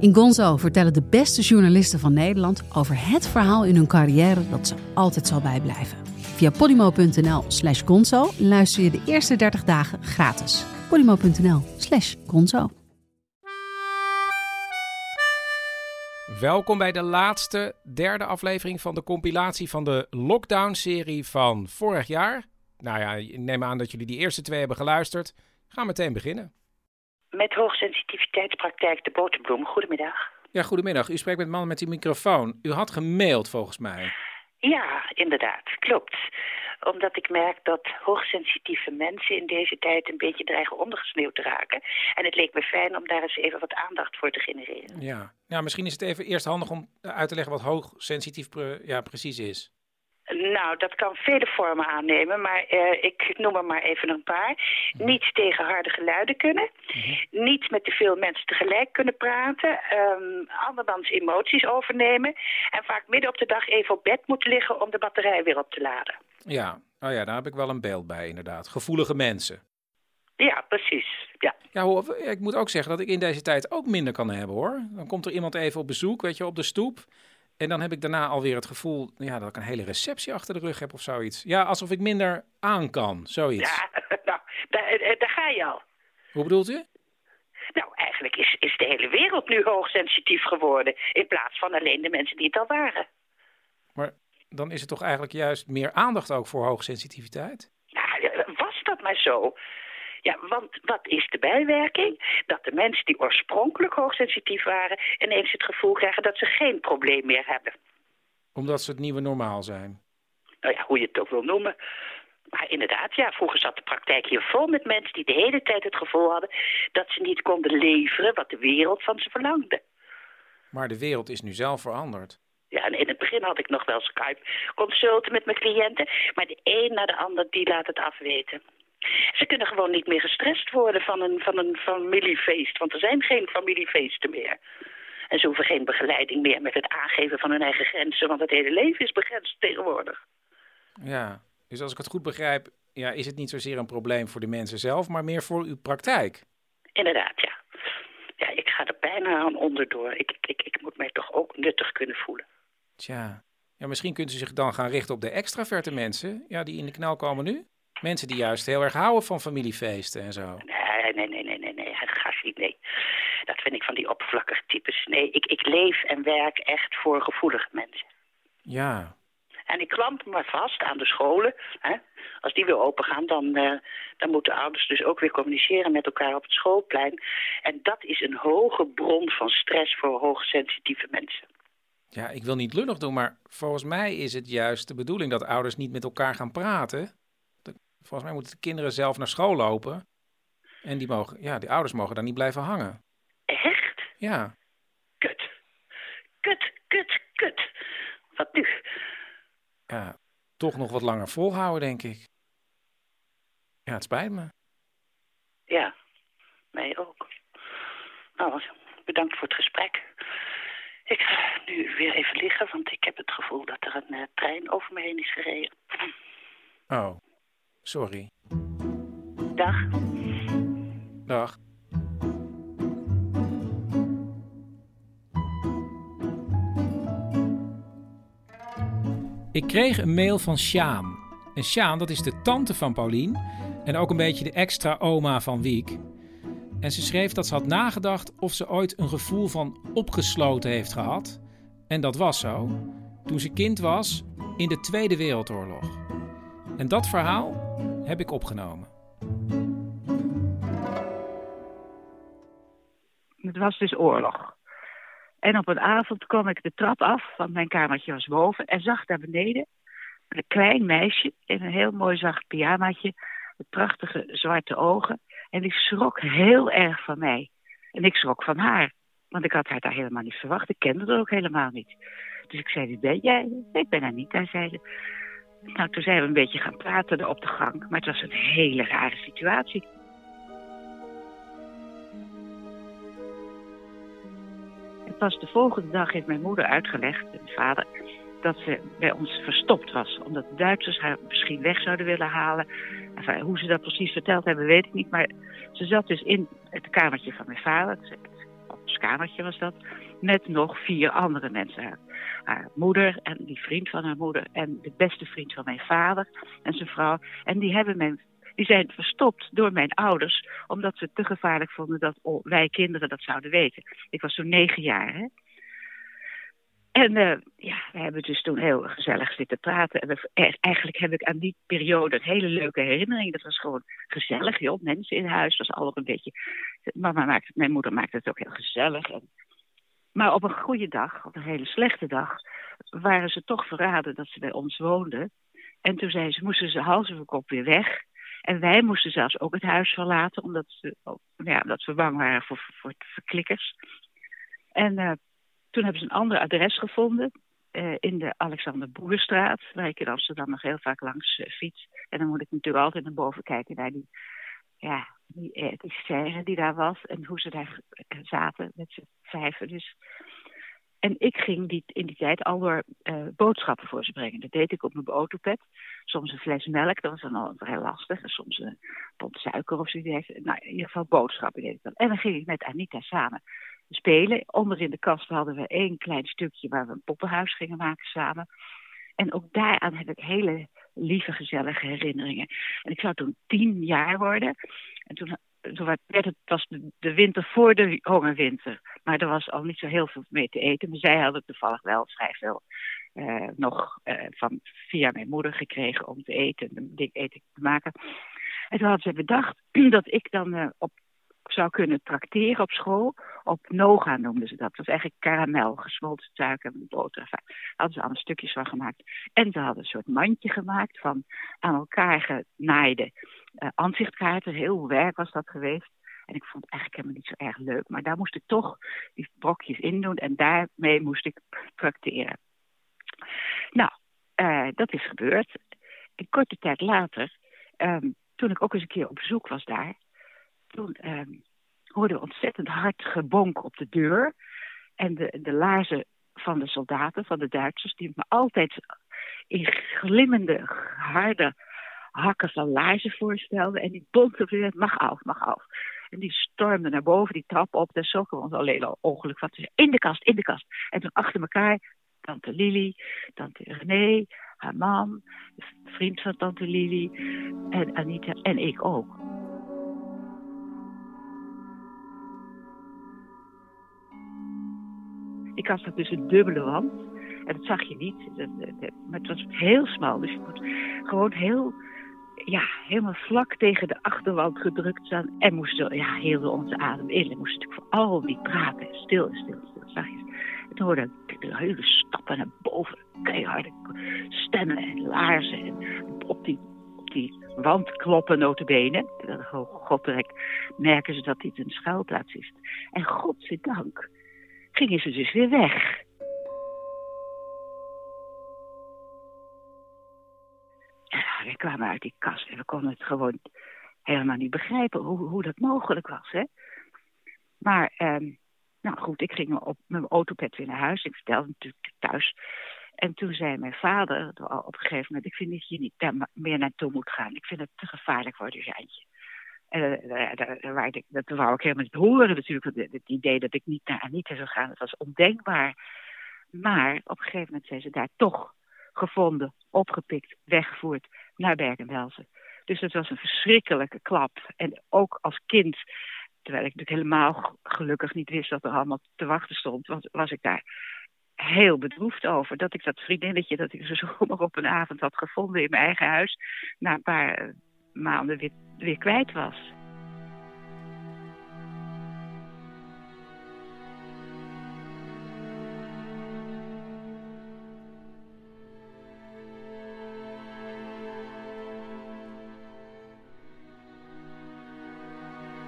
In Gonzo vertellen de beste journalisten van Nederland over het verhaal in hun carrière dat ze altijd zal bijblijven. Via podimo.nl slash gonzo luister je de eerste 30 dagen gratis. podimo.nl slash gonzo. Welkom bij de laatste, derde aflevering van de compilatie van de Lockdown-serie van vorig jaar. Nou ja, ik neem aan dat jullie die eerste twee hebben geluisterd. Ga meteen beginnen. Met hoogsensitiviteitspraktijk De Boterbloem. Goedemiddag. Ja, goedemiddag. U spreekt met man met die microfoon. U had gemaild volgens mij. Ja, inderdaad. Klopt. Omdat ik merk dat hoogsensitieve mensen in deze tijd een beetje dreigen ondergesneeuwd te raken. En het leek me fijn om daar eens even wat aandacht voor te genereren. Ja, ja misschien is het even eerst handig om uit te leggen wat hoogsensitief ja, precies is. Nou, dat kan vele vormen aannemen, maar uh, ik noem er maar even een paar. Mhm. Niet tegen harde geluiden kunnen. Mhm. Niet met te veel mensen tegelijk kunnen praten. Um, andermans emoties overnemen. En vaak midden op de dag even op bed moeten liggen om de batterij weer op te laden. Ja, oh ja daar heb ik wel een beeld bij inderdaad. Gevoelige mensen. Ja, precies. Ja. ja, ik moet ook zeggen dat ik in deze tijd ook minder kan hebben hoor. Dan komt er iemand even op bezoek, weet je, op de stoep. En dan heb ik daarna alweer het gevoel ja, dat ik een hele receptie achter de rug heb of zoiets. Ja, alsof ik minder aan kan, zoiets. Ja, nou, daar, eh, daar ga je al. Hoe bedoelt u? Nou, eigenlijk is, is de hele wereld nu hoogsensitief geworden. In plaats van alleen de mensen die het al waren. Maar dan is het toch eigenlijk juist meer aandacht ook voor hoogsensitiviteit? Nou, was dat maar zo. Ja, want wat is de bijwerking? Dat de mensen die oorspronkelijk hoogsensitief waren... ineens het gevoel krijgen dat ze geen probleem meer hebben. Omdat ze het nieuwe normaal zijn? Nou ja, hoe je het ook wil noemen. Maar inderdaad, ja, vroeger zat de praktijk hier vol met mensen... die de hele tijd het gevoel hadden dat ze niet konden leveren... wat de wereld van ze verlangde. Maar de wereld is nu zelf veranderd. Ja, en in het begin had ik nog wel Skype-consulten met mijn cliënten... maar de een na de ander, die laat het afweten. Ze kunnen gewoon niet meer gestrest worden van een, van een familiefeest, want er zijn geen familiefeesten meer. En ze hoeven geen begeleiding meer met het aangeven van hun eigen grenzen, want het hele leven is begrensd tegenwoordig. Ja, dus als ik het goed begrijp, ja, is het niet zozeer een probleem voor de mensen zelf, maar meer voor uw praktijk. Inderdaad, ja. Ja, ik ga er bijna aan onderdoor. Ik, ik, ik moet mij toch ook nuttig kunnen voelen. Tja, ja, misschien kunt u zich dan gaan richten op de extraverte mensen, ja, die in de knel komen nu? Mensen die juist heel erg houden van familiefeesten en zo. Nee, nee, nee, nee, nee, nee. Gast niet, nee. Dat vind ik van die oppervlakkige types. Nee, ik, ik leef en werk echt voor gevoelige mensen. Ja. En ik klamp me vast aan de scholen. Hè. Als die weer open gaan, dan, uh, dan moeten ouders dus ook weer communiceren met elkaar op het schoolplein. En dat is een hoge bron van stress voor hoogsensitieve mensen. Ja, ik wil niet lullig doen, maar volgens mij is het juist de bedoeling dat ouders niet met elkaar gaan praten. Volgens mij moeten de kinderen zelf naar school lopen. En die, mogen, ja, die ouders mogen daar niet blijven hangen. Echt? Ja. Kut. Kut, kut, kut. Wat nu? Ja, toch nog wat langer volhouden, denk ik. Ja, het spijt me. Ja, mij ook. Nou, bedankt voor het gesprek. Ik ga nu weer even liggen, want ik heb het gevoel dat er een uh, trein over me heen is gereden. Oh. Sorry. Dag. Dag. Ik kreeg een mail van Sjaan. En Sjaan, dat is de tante van Paulien en ook een beetje de extra oma van Wiek. En ze schreef dat ze had nagedacht of ze ooit een gevoel van opgesloten heeft gehad. En dat was zo. Toen ze kind was in de Tweede Wereldoorlog. En dat verhaal heb ik opgenomen. Het was dus oorlog. En op een avond kwam ik de trap af, want mijn kamertje was boven... en zag daar beneden een klein meisje in een heel mooi zacht pyjamaatje... met prachtige zwarte ogen. En die schrok heel erg van mij. En ik schrok van haar, want ik had haar daar helemaal niet verwacht. Ik kende haar ook helemaal niet. Dus ik zei, wie ben jij? Ik ben Anita, zei ze. Nou, toen zijn we een beetje gaan praten op de gang. Maar het was een hele rare situatie. En pas de volgende dag heeft mijn moeder uitgelegd, mijn vader, dat ze bij ons verstopt was. Omdat de Duitsers haar misschien weg zouden willen halen. Hoe ze dat precies verteld hebben, weet ik niet. Maar ze zat dus in het kamertje van mijn vader. Het kamertje was dat. Met nog vier andere mensen. Haar moeder en die vriend van haar moeder. En de beste vriend van mijn vader en zijn vrouw. En die hebben mijn die zijn verstopt door mijn ouders, omdat ze het te gevaarlijk vonden dat wij kinderen dat zouden weten. Ik was zo'n negen jaar. Hè? En uh, ja, we hebben dus toen heel gezellig zitten praten. En we, e-, eigenlijk heb ik aan die periode een hele leuke herinnering. Dat was gewoon gezellig, joh. Mensen in huis, was alles een beetje... Mama mijn moeder maakte het ook heel gezellig. En, maar op een goede dag, op een hele slechte dag... waren ze toch verraden dat ze bij ons woonden. En toen ze, moesten ze hals over kop weer weg. En wij moesten zelfs ook het huis verlaten, omdat, ze, ja, omdat we bang waren voor, voor verklikkers. En uh, toen hebben ze een ander adres gevonden. Uh, in de Alexander Boerstraat, waar ik in Amsterdam nog heel vaak langs uh, fiets. En dan moet ik natuurlijk altijd naar boven kijken naar die, ja, die, uh, die die daar was. En hoe ze daar zaten met z'n vijven. Dus en ik ging die, in die tijd al uh, boodschappen voor ze brengen. Dat deed ik op mijn autopet. Soms een fles melk, dat was dan al vrij lastig. En soms een pond suiker of zoiets. Nou, in ieder geval boodschappen deed ik dan. En dan ging ik met Anita samen spelen. Onder in de kast hadden we één klein stukje waar we een poppenhuis gingen maken samen. En ook daaraan heb ik hele lieve, gezellige herinneringen. En ik zou toen tien jaar worden. En toen toen werd het was de, winter voor de hongerwinter. Maar er was al niet zo heel veel mee te eten. Maar zij hadden toevallig wel vrij veel uh, nog uh, van, via mijn moeder gekregen om te eten, dik eten te maken. En toen hadden ze bedacht dat ik dan uh, op zou kunnen trakteren op school. Op Noga noemden ze dat. Dat was eigenlijk karamel, gesmolten suiker en boter. Daar hadden ze allemaal stukjes van gemaakt. En ze hadden een soort mandje gemaakt van aan elkaar genaaide uh, aanzichtkaarten. Heel werk was dat geweest. En ik vond het eigenlijk helemaal niet zo erg leuk. Maar daar moest ik toch die brokjes in doen. En daarmee moest ik tracteren. Nou, uh, dat is gebeurd. Een korte tijd later, um, toen ik ook eens een keer op bezoek was daar toen um, hoorde we ontzettend hard gebonk op de deur. En de, de laarzen van de soldaten, van de Duitsers, die me altijd in glimmende, harde hakken van laarzen voorstelden. En die bonkte op mag af, mag af. En die stormde naar boven, die trap op. Daar zochten we ons alleen al ongeluk van. In de kast, in de kast. En toen achter elkaar, tante Lili, tante René, haar man, vriend van tante Lili en Anita en ik ook. Ik had dat dus een dubbele wand. En dat zag je niet. Maar het was heel smal. Dus je moet gewoon heel, ja, helemaal vlak tegen de achterwand gedrukt staan. En moesten, ja, heel onze adem in. En moesten natuurlijk voor al die praten. Stil, stil, stil, zachtjes. En toen hoorde ik de hele stappen naar boven. Keiharde stemmen en laarzen. En op die, op die wand kloppen notabene. Godwerk merken ze dat dit een schuilplaats is. En godzijdank gingen ze dus weer weg. En we kwamen uit die kast en we konden het gewoon helemaal niet begrijpen hoe, hoe dat mogelijk was. Hè? Maar, um, nou goed, ik ging op mijn autopet weer naar huis. Ik vertelde natuurlijk thuis. En toen zei mijn vader op een gegeven moment... ik vind dat je niet daar meer naartoe moet gaan. Ik vind het te gevaarlijk voor je Jantje. En uh, daar, ik, dat wou ik helemaal niet horen natuurlijk. Het, idee dat ik niet naar Anita zou gaan, dat was ondenkbaar. Maar op een gegeven moment zijn ze daar toch gevonden, opgepikt, weggevoerd naar Bergen-Belsen. Dus dat was een verschrikkelijke klap. En ook als kind, terwijl ik natuurlijk helemaal gelukkig niet wist wat er allemaal te wachten stond, was, was ik daar heel bedroefd over. Dat ik dat vriendinnetje dat ik zo zomaar op een avond had gevonden in mijn eigen huis, na een paar maanden weer, weer kwijt was.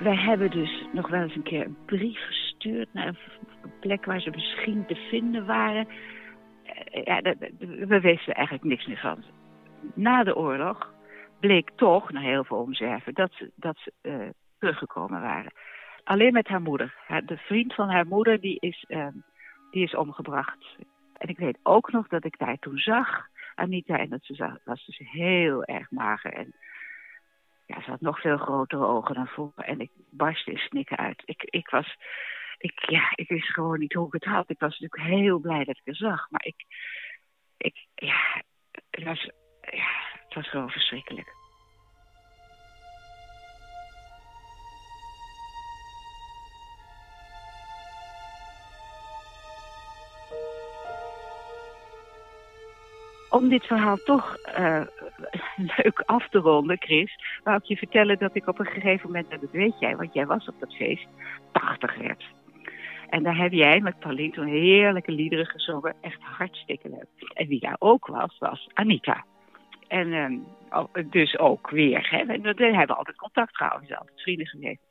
Wij hebben dus nog wel eens een keer een brief gestuurd naar een plek waar ze misschien te vinden waren. Eh, ja, we wisten eigenlijk niks meer van. Na de oorlog bleek toch, na heel veel omzwerven, dat ze, dat ze uh, teruggekomen waren. Alleen met haar moeder. De vriend van haar moeder die is, uh, die is omgebracht. En ik weet ook nog dat ik daar toen zag, Anita, en dat ze was dus heel erg mager. En ja, ze had nog veel grotere ogen dan vroeger. En ik barstte in snikken uit. Ik, ik was, ik, ja, ik wist gewoon niet hoe ik het had. Ik was natuurlijk heel blij dat ik haar zag. Maar ik, ik ja, het was, ja, het was gewoon verschrikkelijk. om dit verhaal toch uh, leuk af te ronden, Chris, wou ik je vertellen dat ik op een gegeven moment, dat weet jij, want jij was op dat feest, 80 werd. En daar heb jij met Pauline toen heerlijke liederen gezongen, echt hartstikke leuk. En wie daar ook was, was Anita. En uh, dus ook weer, hè. We, hebben altijd contact gehouden, altijd vrienden geweest.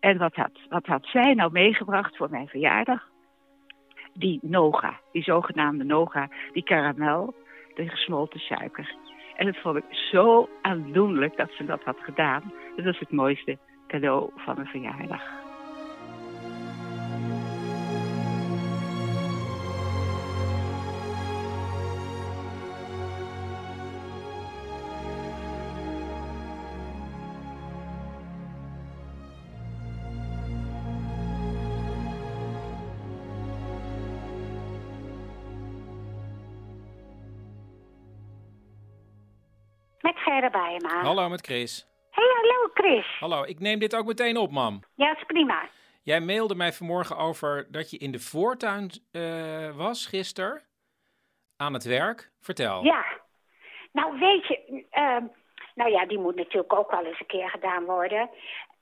En wat had, wat had zij nou meegebracht voor mijn verjaardag? Die Noga, die zogenaamde Noga, die karamel de gesmolten suiker. En dat vond ik zo aandoenlijk dat ze dat had gedaan. Dat was het mooiste cadeau van mijn verjaardag. Hallo, met Chris. Hey, hallo Chris. Hallo, ik neem dit ook meteen op, mam. Ja, is prima. Jij mailde mij vanmorgen over dat je in de voortuin uh, was gisteren. Aan het werk. Vertel. Ja. Nou, weet je, uh, nou ja, die moet natuurlijk ook wel eens een keer gedaan worden.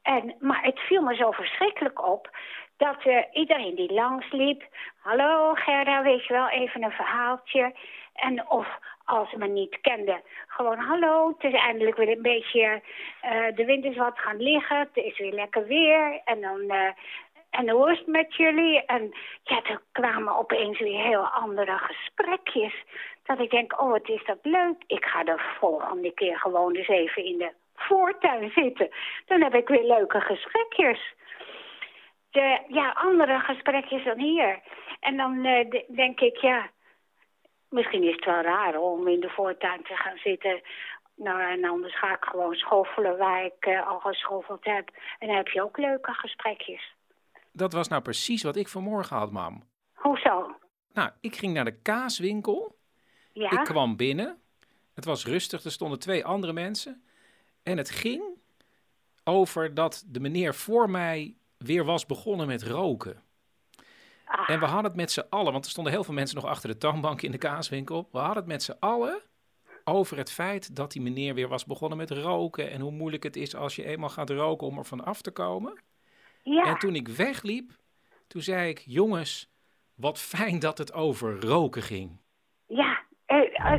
En, maar het viel me zo verschrikkelijk op dat uh, iedereen die langsliep... Hallo Gerda, weet je wel, even een verhaaltje. En of als ze me niet kenden. Gewoon hallo, het is eindelijk weer een beetje, uh, de wind is wat gaan liggen, het is weer lekker weer. En dan, uh, en hoe is het met jullie? En ja, er kwamen opeens weer heel andere gesprekjes. Dat ik denk, oh wat is dat leuk. Ik ga de volgende keer gewoon eens even in de voortuin zitten. Dan heb ik weer leuke gesprekjes. De, ja, andere gesprekjes dan hier. En dan uh, denk ik, ja, misschien is het wel raar om in de voortuin te gaan zitten. Nou, en anders ga ik gewoon schoffelen waar ik uh, al geschoffeld heb. En dan heb je ook leuke gesprekjes. Dat was nou precies wat ik vanmorgen had, mam. Hoezo? Nou, ik ging naar de kaaswinkel. Ja? Ik kwam binnen. Het was rustig, er stonden twee andere mensen. En het ging over dat de meneer voor mij weer was begonnen met roken. En we hadden het met z'n allen, want er stonden heel veel mensen nog achter de toonbank in de kaaswinkel. We hadden het met z'n allen over het feit dat die meneer weer was begonnen met roken. En hoe moeilijk het is als je eenmaal gaat roken om er van af te komen. Ja. En toen ik wegliep, toen zei ik: Jongens, wat fijn dat het over roken ging. Ja,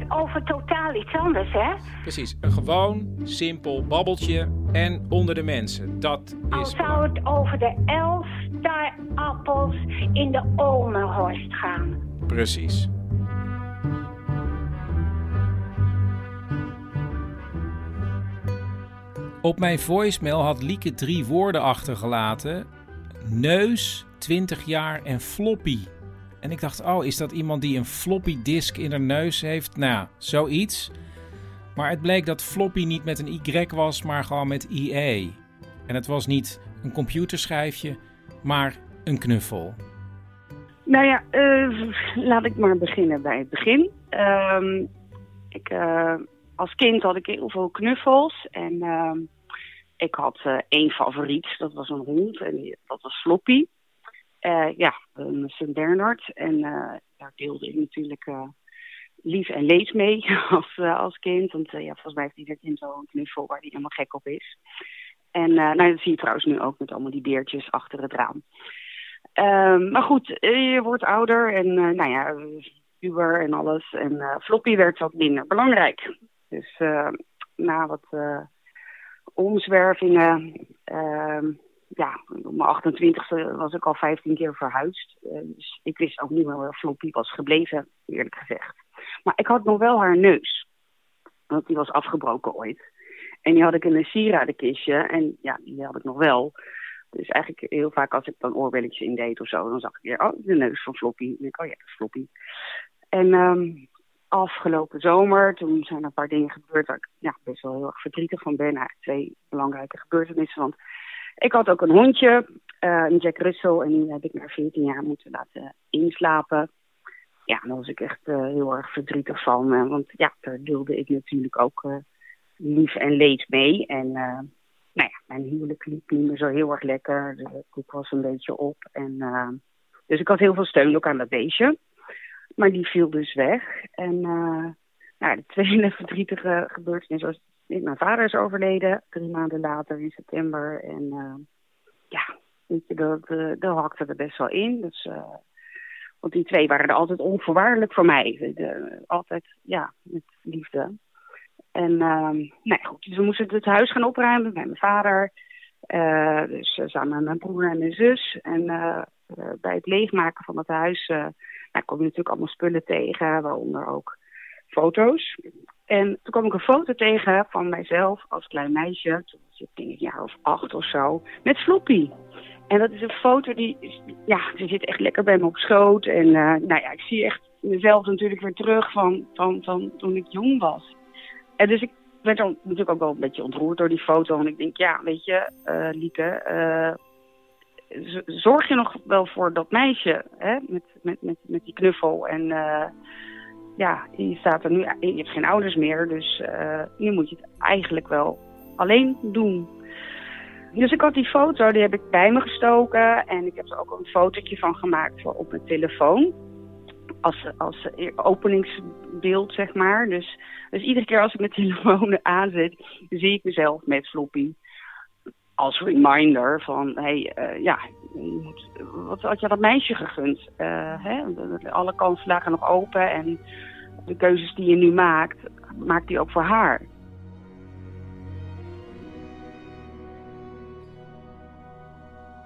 over totaal iets anders, hè? Precies, een gewoon, simpel babbeltje en onder de mensen. Dat is. Al zou het over de elf appels in de Omenhorst gaan. Precies. Op mijn voicemail had Lieke drie woorden achtergelaten: neus, 20 jaar en floppy. En ik dacht, oh, is dat iemand die een floppy disk in haar neus heeft? Nou, zoiets. Maar het bleek dat floppy niet met een Y was, maar gewoon met IE. En het was niet een computerschijfje, maar een knuffel. Nou ja, uh, laat ik maar beginnen bij het begin. Uh, ik, uh, als kind had ik heel veel knuffels. En uh, ik had uh, één favoriet, dat was een hond. En dat was Floppy. Ja, een St. Bernard. En daar deelde ik natuurlijk lief en leed mee als, als kind. Want ja, volgens mij heeft ieder kind zo een knuffel waar hij helemaal gek op is. En nou, dat zie je trouwens nu ook met allemaal die beertjes achter het raam. Um, maar goed, je wordt ouder en uh, nou ja, Uber en alles. En floppy werd wat minder belangrijk. Dus na wat omzwervingen ehm, ja, op mijn 28e was ik al 15 keer verhuisd. Uh, dus ik wist ook niet meer waar Floppy was gebleven, eerlijk gezegd. Maar ik had nog wel haar neus. Want die was afgebroken ooit. En die had ik in een sieradenkistje. En ja, die had ik nog wel. Dus eigenlijk heel vaak als ik dan oorbelletjes indeed of zo, dan zag ik weer, oh, de neus van Floppy. En ik, oh ja, Floppy. En um, afgelopen zomer, toen zijn er een paar dingen gebeurd waar ik ja, best wel heel erg verdrietig van ben. Eigenlijk twee belangrijke gebeurtenissen. Want ik had ook een hondje, uh, een Jack Russell, en die heb ik na 14 jaar moeten laten inslapen. Ja, daar was ik echt uh, heel erg verdrietig van. Uh, want ja, daar deelde ik natuurlijk ook lief en leed mee. En nou ja, mijn huwelijk liep niet meer zo heel erg lekker. De koek was een beetje op. En, dus ik had heel veel steun ook aan dat beestje. Maar die viel dus weg. En nou, de tweede verdrietige gebeurtenis was mijn vader is overleden drie maanden later in september. En uh, ja, weet je, dat, uh, dat hakte er best wel in. Dus, uh, want die twee waren er altijd onvoorwaardelijk voor mij. De, altijd, ja, met liefde. En nou goed, dus we moesten het huis gaan opruimen met mijn vader. dus samen met mijn broer en mijn zus. En bij het leegmaken van het huis nou, kom je natuurlijk allemaal spullen tegen, waaronder ook foto's. En toen kwam ik een foto tegen van mijzelf als klein meisje. Toen was ik denk ik een jaar of acht of zo. Met Floppy. En dat is een foto die, ja, ze zit echt lekker bij me op schoot. En uh, nou ja, ik zie echt mezelf natuurlijk weer terug van, van, van toen ik jong was. En dus ik werd dan natuurlijk ook wel een beetje ontroerd door die foto. En ik denk, ja, weet je, uh, Lieke, uh, zorg je nog wel voor dat meisje, hè? Met, met, met, met die knuffel en ja, je staat er nu, je hebt geen ouders meer, dus uh, nu moet je het eigenlijk wel alleen doen. Dus ik had die foto, die heb ik bij me gestoken en ik heb er ook een fotootje van gemaakt op mijn telefoon. Als, als openingsbeeld, zeg maar. Dus, dus iedere keer als ik mijn telefoon aanzet, zie ik mezelf met Floppy. Als reminder van, hey, uh, ja, wat had je dat meisje gegund? Uh, hè? Alle kansen lagen nog open en de keuzes die je nu maakt, maakt die ook voor haar.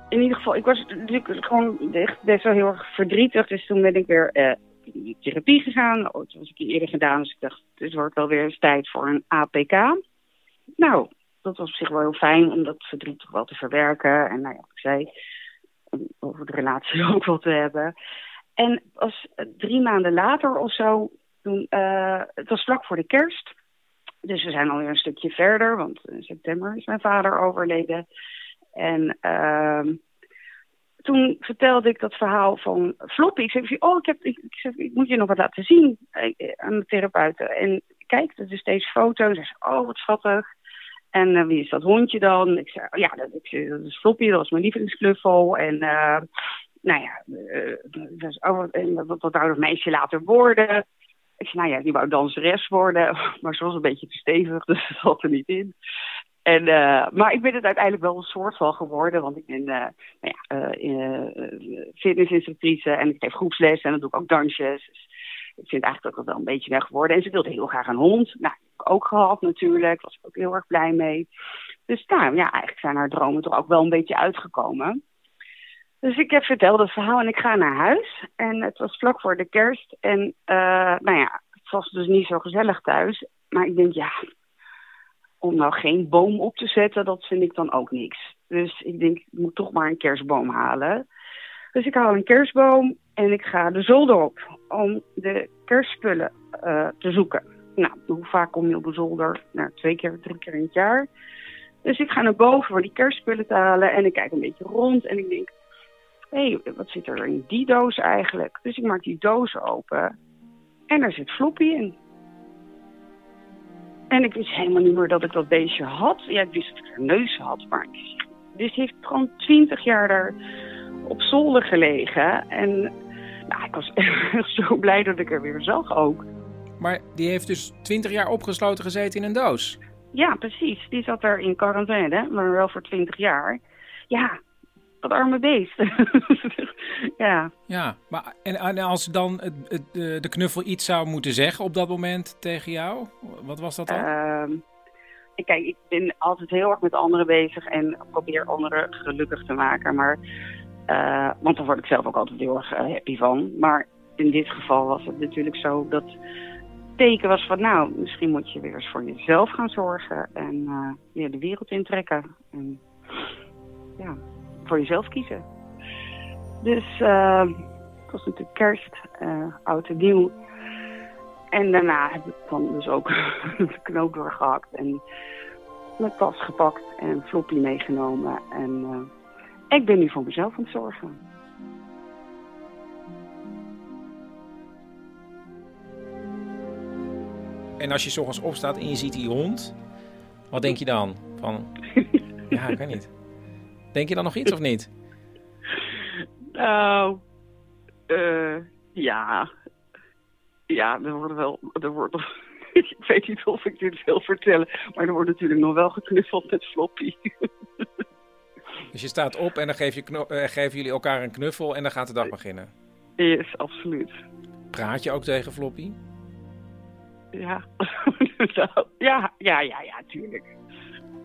In ieder geval, ik was natuurlijk gewoon echt best wel heel erg verdrietig. Dus toen ben ik weer in therapie gegaan. Oh, dat was ik eerder gedaan, dus ik dacht, het wordt wel weer eens tijd voor een APK. Nou, dat was op zich wel heel fijn om dat verdriet toch wel te verwerken. En nou ja, ik zei, over de relatie ook wel te hebben. En als drie maanden later of zo, toen, uh, het was vlak voor de kerst. Dus we zijn alweer een stukje verder, want in september is mijn vader overleden. En uh, toen vertelde ik dat verhaal van Floppy. Ik zei, oh, ik, heb, ik, ik, ik moet je nog wat laten zien eh, aan de therapeuten. En kijk, dat is deze foto. Ze zei, oh, wat schattig. En uh, wie is dat hondje dan? Ik zei, oh, ja, dat, ik, dat is Floppy, dat was mijn lievelingsknuffel. En uh, nou ja, uh, dat oh, wat, wat wou dat meisje later worden? Ik zei, nou ja, die wou danseres worden, maar ze was een beetje te stevig, dus dat zat er niet in. En, maar ik ben het uiteindelijk wel een soort van geworden, want ik ben nou ja, fitnessinstructrice en ik geef groepsles en dan doe ik ook dansjes. Dus ik vind eigenlijk dat wel een beetje weg geworden. En ze wilde heel graag een hond. Nou, ook gehad natuurlijk. Was ik ook heel erg blij mee. Dus nou ja, eigenlijk zijn haar dromen toch ook wel een beetje uitgekomen. Dus ik heb verteld het verhaal en ik ga naar huis. En het was vlak voor de kerst. En uh, nou ja, het was dus niet zo gezellig thuis. Maar ik denk, ja, om nou geen boom op te zetten, dat vind ik dan ook niks. Dus ik denk, ik moet toch maar een kerstboom halen. Dus ik haal een kerstboom en ik ga de zolder op om de kerstspullen uh, te zoeken. Nou, hoe vaak kom je op de zolder? Nou, twee keer, drie keer in het jaar. Dus ik ga naar boven voor die kerstspullen te halen en ik kijk een beetje rond en ik denk, hé, hey, wat zit er in die doos eigenlijk? Dus ik maak die doos open en er zit Floppy in. En ik wist helemaal niet meer dat ik dat beestje had. Ja, ik wist dat ik een neus had, maar dus heeft gewoon twintig jaar daar op zolder gelegen. En nou, ik was zo blij dat ik er weer zag ook. Maar die heeft dus twintig jaar opgesloten gezeten in een doos? Ja, precies. Die zat er in quarantaine, maar wel voor twintig jaar. Ja, dat arme beest. ja. Ja, maar en, als dan het, het, de knuffel iets zou moeten zeggen op dat moment tegen jou, wat was dat dan? Uh, kijk, ik ben altijd heel erg met anderen bezig en probeer anderen gelukkig te maken. Maar, eh, want daar word ik zelf ook altijd heel erg eh, happy van. Maar in dit geval was het natuurlijk zo dat teken was van, nou, misschien moet je weer eens voor jezelf gaan zorgen en uh, de wereld intrekken. En ja, voor jezelf kiezen. Dus uh, het was natuurlijk kerst, uh, oud en nieuw. En daarna heb ik dan dus ook de knoop doorgehakt en mijn tas gepakt en floppy meegenomen. En ik ben nu voor mezelf aan het zorgen. En als je s ochtends opstaat en je ziet die hond, wat denk je dan? Van, ja, ik weet niet. Denk je dan nog iets of niet? Nou, uh, ja. Ja, er wordt wel. Er wordt, ik weet niet of ik dit wil vertellen, maar er wordt natuurlijk nog wel geknuffeld met Floppy. Dus je staat op en dan geef je uh, geven jullie elkaar een knuffel en dan gaat de dag beginnen? Yes, absoluut. Praat je ook tegen Floppy? Ja, ja, ja, ja, ja, tuurlijk.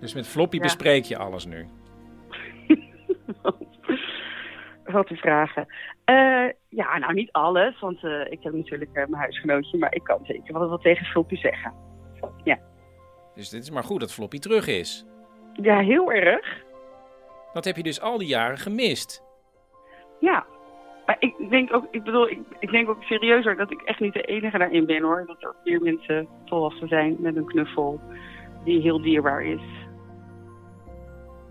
Dus met Floppy ja. bespreek je alles nu? Wat te vragen. Uh, ja, nou niet alles, want uh, ik heb natuurlijk uh, mijn huisgenootje, maar ik kan zeker wel wat tegen Floppy zeggen. Ja. Dus dit is maar goed dat Floppy terug is. Ja, heel erg. Dat heb je dus al die jaren gemist. Ja, maar ik denk ook, ik bedoel, ik, ik denk ook serieus hoor, dat ik echt niet de enige daarin ben hoor. Dat er vier mensen volwassen zijn met een knuffel die heel dierbaar is.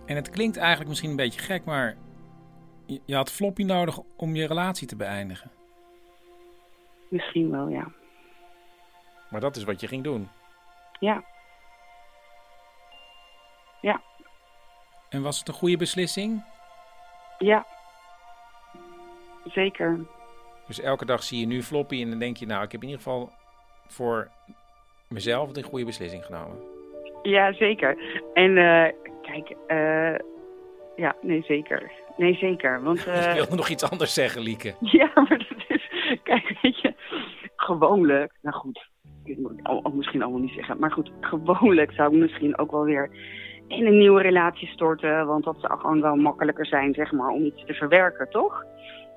En het klinkt eigenlijk misschien een beetje gek, maar je had Floppy nodig om je relatie te beëindigen. Misschien wel, ja. Maar dat is wat je ging doen. Ja. Ja. En was het een goede beslissing? Ja. Zeker. Dus elke dag zie je nu Floppy en dan denk je, nou, ik heb in ieder geval voor mezelf een goede beslissing genomen. Ja, zeker. En uh, kijk, uh, ja, nee, zeker. Nee, zeker. Want, uh, ik wilde nog iets anders zeggen, Lieke. Ja, maar dat is... Kijk, weet je, gewoonlijk... Nou goed, moet ik al, misschien allemaal niet zeggen. Maar goed, gewoonlijk zou ik misschien ook wel weer in een nieuwe relatie storten. Want dat zou gewoon wel makkelijker zijn, zeg maar, om iets te verwerken, toch?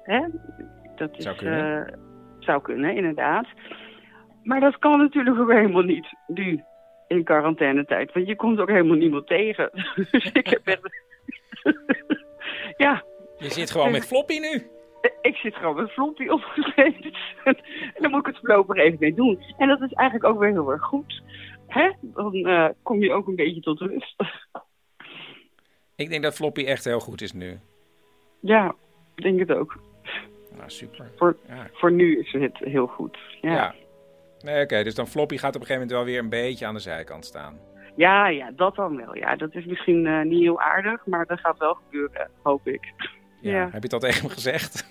Hè? Dat is, zou, kunnen. Uh, zou kunnen, inderdaad. Maar dat kan natuurlijk ook helemaal niet nu in quarantainetijd. Want je komt ook helemaal niemand tegen. dus ik heb echt... ja. Je zit gewoon met Floppy nu? Ik zit gewoon met Floppy opgeschreven. en dan moet ik het voorlopig even mee doen. En dat is eigenlijk ook weer heel erg goed. Hè? Dan uh, kom je ook een beetje tot rust. ik denk dat Floppy echt heel goed is nu. Ja, ik denk het ook. Super. Voor, ja. voor nu is het heel goed. Ja. ja. Nee, oké. Okay, dus dan Floppy gaat op een gegeven moment wel weer een beetje aan de zijkant staan. Ja, ja, dat dan wel. Ja, dat is misschien uh, niet heel aardig, maar dat gaat wel gebeuren, hoop ik. Ja, ja. Heb je dat tegen hem gezegd?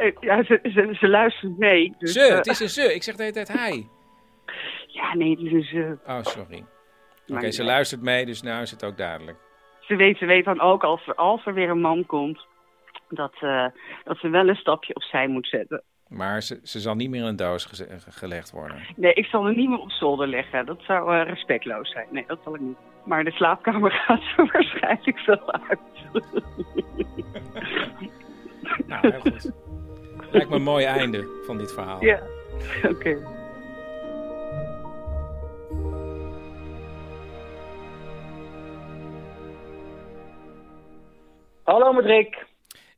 ik, ja, ze, ze, ze luistert mee. Dus, ze, uh, het is een ze. Ik zeg de hele tijd hij. Ja, nee, het is een ze. Oh, sorry. Oké, okay, ze luistert mee, dus nou is het ook duidelijk. Ze weet, ze weet dan ook als er, als er weer een man komt, dat, uh, dat ze wel een stapje opzij moet zetten. Maar ze, ze zal niet meer in een doos ge gelegd worden? Nee, ik zal er niet meer op zolder leggen. Dat zou uh, respectloos zijn. Nee, dat zal ik niet. Maar de slaapkamer gaat er waarschijnlijk wel uit. nou, heel goed. Lijkt me een mooi einde van dit verhaal. Ja, oké. Okay. Hallo met Rick.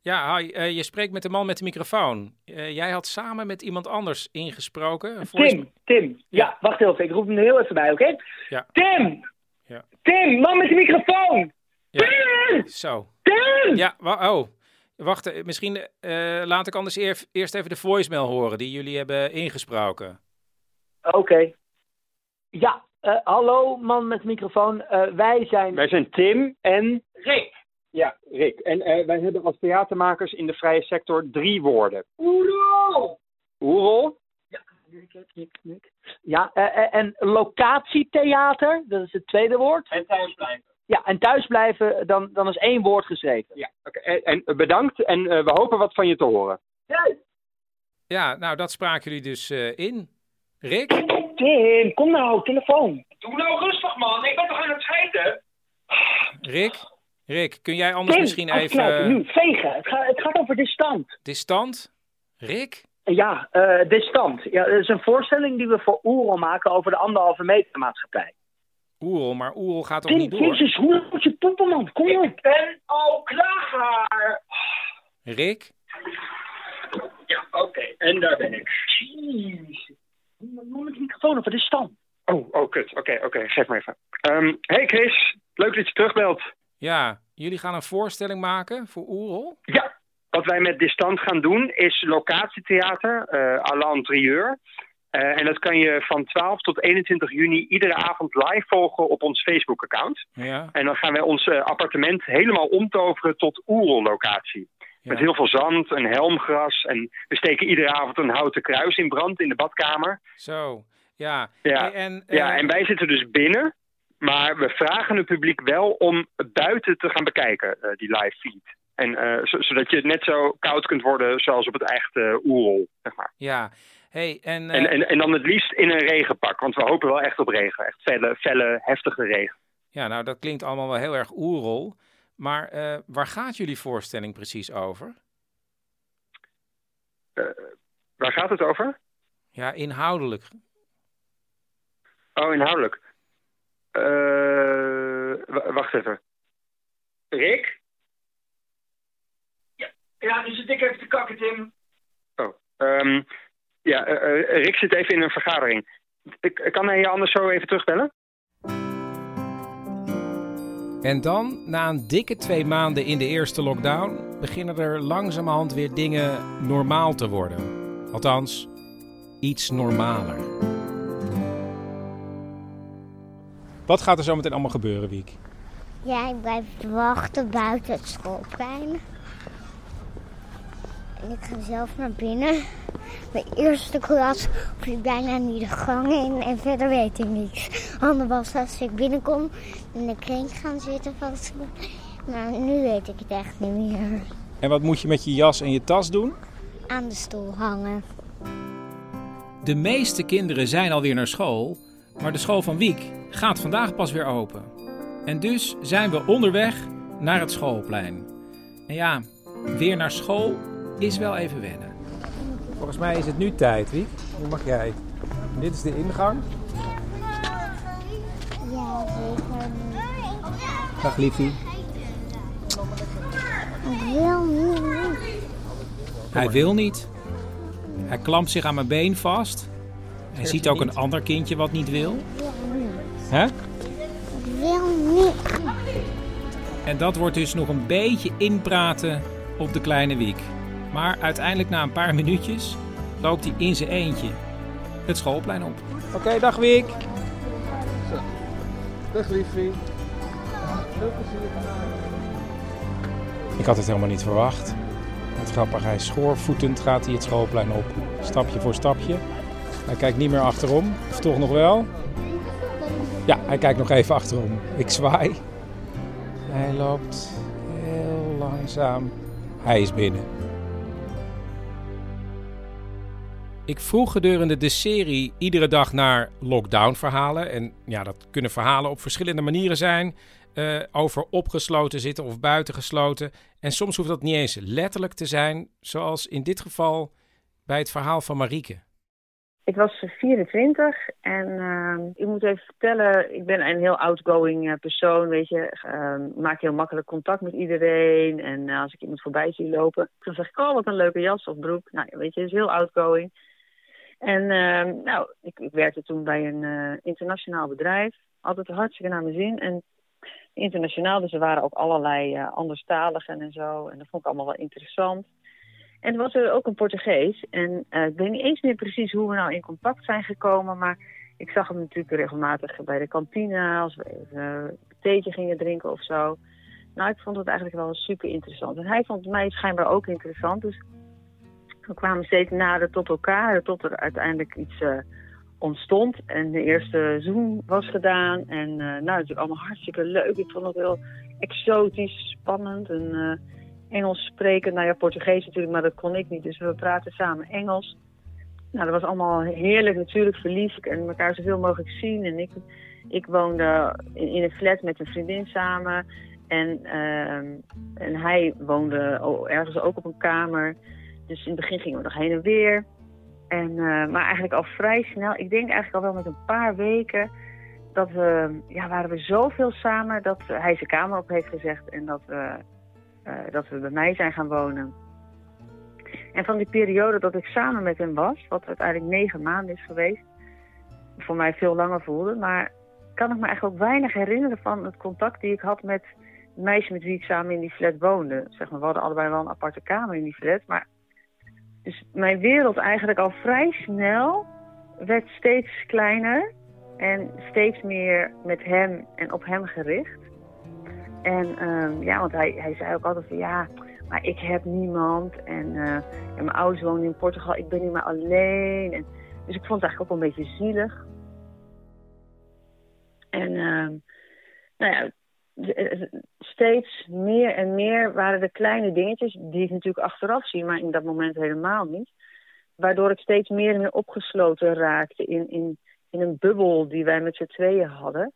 Ja, hi, uh, je spreekt met de man met de microfoon. Uh, jij had samen met iemand anders ingesproken. Tim, Tim. Ja. ja. wacht even. Ik roep hem er heel even bij, oké? Okay? Ja. Tim! Ja. Tim, man met de microfoon! Ja. Tim! Zo. Tim! Ja, wa oh. Wacht, misschien uh, laat ik anders eer, eerst even de voicemail horen die jullie hebben ingesproken. Oké. Okay. Ja, hallo man met de microfoon. wij zijn... Wij zijn Tim en... Rick. Ja, Rick. En uh, wij hebben als theatermakers in de vrije sector drie woorden. Oerol! Oerol? Ja, ja uh, en locatietheater, dat is het tweede woord. En thuisblijven. Ja, en thuisblijven, dan, dan is één woord geschreven. Ja, oké. Okay. En, en, bedankt en uh, we hopen wat van je te horen. Ja. Ja, nou dat spraken jullie dus in. Rick? Tim, kom nou, telefoon. Doe nou rustig, man. Ik ben toch aan het scheiden? Rick? Rick, kun jij anders misschien even... nu, vegen. Het, gaat het gaat over distant. Distant? Rick? Ja, eh distant. Ja, dat is een voorstelling die we voor Oerol maken over de anderhalve meter maatschappij. Oerol, maar Oerol gaat toch niet door? Jezus, hoe moet je poepen, man? Kom op. Ik ben al klaar. Rick? Ja, oké. En daar ben ik. Jeez. Noem de microfoon over distant. Oh, oh, kut. Oké, oké. Geef me even. Ehm, hey Chris, leuk dat je terugbelt. Ja, jullie gaan een voorstelling maken voor Oerol? Ja, wat wij met Distant gaan doen is locatietheater eh à l'intérieur. Eh, en dat kan je van 12 tot 21 juni iedere avond live volgen op ons Facebook-account. Ja. En dan gaan wij ons eh, appartement helemaal omtoveren tot Oerol-locatie. Met heel veel zand en helmgras. En we steken iedere avond een houten kruis in brand in de badkamer. Zo, ja. Ja, Hey, en, ja, en wij zitten dus binnen. Maar we vragen het publiek wel om buiten te gaan bekijken, eh, die live feed. En eh, zo- zodat je net zo koud kunt worden zoals op het echte Oerol, zeg maar. Ja. Hey, en, eh, En, en, en dan het liefst in een regenpak, want we hopen wel echt op regen. Echt felle, felle heftige regen. ja, nou dat klinkt allemaal wel heel erg Oerol. Maar eh, waar gaat jullie voorstelling precies over? Eh, waar gaat het over? Ja, inhoudelijk. Oh, inhoudelijk. Eh, wacht even. Rick? Ja, nu zit ik even te kakken, Tim. Oh, ehm, ja, eh, eh, Rick zit even in een vergadering. Ik, kan hij je anders zo even terugbellen? En dan, na een dikke twee maanden in de eerste lockdown, beginnen er langzamerhand weer dingen normaal te worden. Althans, iets normaler. Wat gaat er zo meteen allemaal gebeuren, Wiek? Jij blijft wachten buiten het schoolplein. En ik ga zelf naar binnen. De eerste klas vlieg bijna niet de gang in en verder weet ik niks. Ander was als ik binnenkom in de kring gaan zitten van school. Maar nu weet ik het echt niet meer. En wat moet je met je jas en je tas doen? Aan de stoel hangen. De meeste kinderen zijn alweer naar school, maar de school van Wiek gaat vandaag pas weer open. En dus zijn we onderweg naar het schoolplein. En ja, weer naar school is wel even wennen. Volgens mij is het nu tijd, Wiek. Nu mag jij. Dit is de ingang. Ja, zeker. Dag liefie. Ik wil niet. Hij wil niet. Hij klampt zich aan mijn been vast. Hij ziet ook een ander kindje wat niet wil. Hè? Ik wil niet. En dat wordt dus nog een beetje inpraten op de kleine Wiek. Maar uiteindelijk na een paar minuutjes loopt hij in zijn eentje het schoolplein op. Oké, dag Wiek. Dag liefie. Ik had het helemaal niet verwacht. Het grappig, hij is schoorvoetend gaat hij het schoolplein op. Stapje voor stapje. Hij kijkt niet meer achterom. Of toch nog wel? Ja, hij kijkt nog even achterom. Ik zwaai. Hij loopt heel langzaam. Hij is binnen. Ik vroeg gedurende de serie iedere dag naar lockdown-verhalen. En ja, dat kunnen verhalen op verschillende manieren zijn. eh, over opgesloten zitten of buitengesloten. En soms hoeft dat niet eens letterlijk te zijn, zoals in dit geval bij het verhaal van Marieke. Ik was 24 en ehm, ik moet even vertellen, ik ben een heel outgoing eh, persoon, weet je. Ehm, maak heel makkelijk contact met iedereen en eh, als ik iemand voorbij zie lopen, dan zeg ik, oh wat een leuke jas of broek. Nou, weet je, is heel outgoing. En ehm, nou, ik, ik werkte toen bij een eh, internationaal bedrijf, altijd hartstikke naar mijn zin. En internationaal, dus er waren ook allerlei anderstaligen en zo. En dat vond ik allemaal wel interessant. En was er ook een Portugees. En eh, ik weet niet eens meer precies hoe we nou in contact zijn gekomen. Maar ik zag hem natuurlijk regelmatig bij de kantine. Als we even een theetje gingen drinken of zo. Nou, ik vond het eigenlijk wel super interessant. En hij vond mij schijnbaar ook interessant. Dus we kwamen steeds nader tot elkaar. Tot er uiteindelijk iets eh, ontstond. En de eerste zoen was gedaan. En eh, nou, natuurlijk allemaal hartstikke leuk. Ik vond het heel exotisch, spannend. En Engels spreken. Nou ja, Portugees natuurlijk, maar dat kon ik niet. Dus we praten samen Engels. Nou, dat was allemaal heerlijk natuurlijk, verliefd en elkaar zoveel mogelijk zien. En ik, ik woonde in, een flat met een vriendin samen. En, ehm, en hij woonde ergens ook op een kamer. Dus in het begin gingen we nog heen en weer. En, uh, maar eigenlijk al vrij snel, ik denk eigenlijk al wel met een paar weken, dat we, ja, waren we zoveel samen dat hij zijn kamer op heeft gezegd en dat we, dat we bij mij zijn gaan wonen. En van die periode dat ik samen met hem was, wat uiteindelijk negen maanden is geweest, voor mij veel langer voelde, maar kan ik me eigenlijk ook weinig herinneren van het contact die ik had met het meisje met wie ik samen in die flat woonde. Zeg maar, we hadden allebei wel een aparte kamer in die flat, maar dus mijn wereld eigenlijk al vrij snel werd steeds kleiner en steeds meer met hem en op hem gericht. En um, ja, want hij, hij zei ook altijd van ja, maar ik heb niemand. En, en mijn ouders wonen in Portugal, ik ben niet meer alleen. En, dus ik vond het eigenlijk ook een beetje zielig. En uh, nou ja, steeds meer en meer waren de kleine dingetjes, die ik natuurlijk achteraf zie, maar in dat moment helemaal niet. Waardoor ik steeds meer en meer opgesloten raakte in, in, in een bubbel die wij met z'n tweeën hadden.